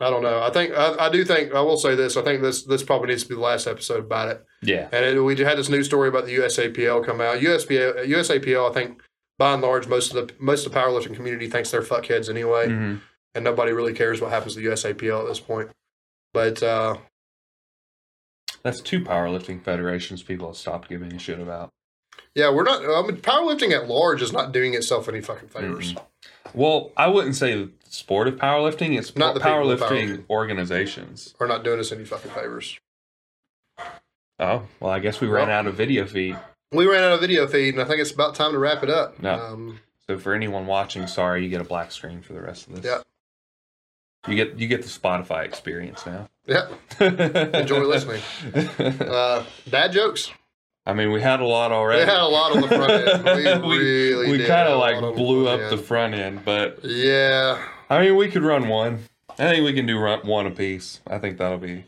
I don't know. I think I, I do think I will say this. I think this this probably needs to be the last episode about it. Yeah. And it, we had this new story about the USAPL come out. USPL, USAPL, I think, by and large, most of the most of the powerlifting community thinks they're fuckheads anyway, hmm and nobody really cares what happens to the USAPL at this point. But uh, That's two powerlifting federations people have stopped giving a shit about. yeah, we're not. I mean, powerlifting at large is not doing itself any fucking favors. Mm-mm. Well, I wouldn't say the sport of powerlifting. It's Not the powerlifting powerlifting. organizations. We're not doing us any fucking favors. Oh, well, I guess we ran Well- out of video feed. We ran out of video feed, and I think it's about time to wrap it up. Yeah. Um, So for anyone watching, sorry, you get a black screen for the rest of this. Yeah. You get you get the Spotify experience now. yeah. Enjoy listening. Uh, dad jokes. I mean, we had a lot already. We had a lot on the front end. We, we really we kind of like blew up the front end, but Yeah. I mean, we could run one. I think we can do run one piece. I think that'll be.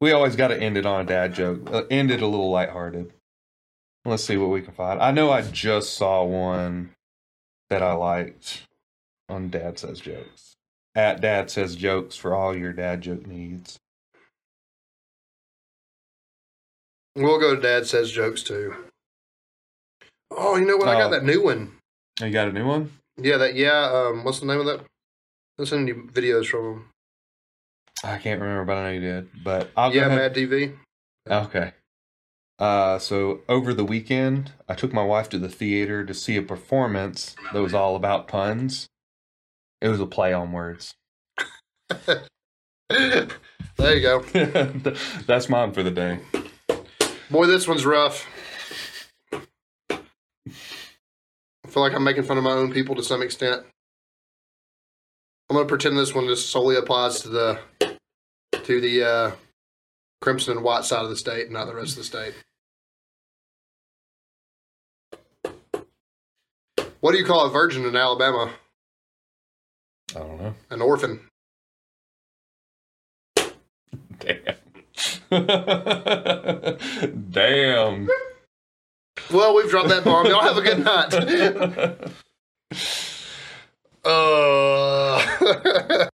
We always got to end it on a dad joke. Uh, end it a little lighthearted. Let's see what we can find. I know I just saw one that I liked on Dad Says Jokes. At Dad Says Jokes for all your dad joke needs. We'll go to Dad Says Jokes too. Oh, you know what? I got Oh. that new one. You got a new one? Yeah, that, yeah. Um, what's the name of that? Let's send you videos from him. I can't remember, but I know you did. But I'll go Yeah. Mad TV. Okay. Uh, so over the weekend, I took my wife to the theater to see a performance that was all about puns. It was a play on words. there you go. That's mine for the day. Boy, this one's rough. I feel like I'm making fun of my own people to some extent. I'm gonna pretend this one just solely applies to the to the uh, crimson and white side of the state, not the rest of the state. What do you call a virgin in Alabama? I don't know. An orphan. Damn. Damn. Well, we've dropped that bomb. Y'all have a good night. Uh,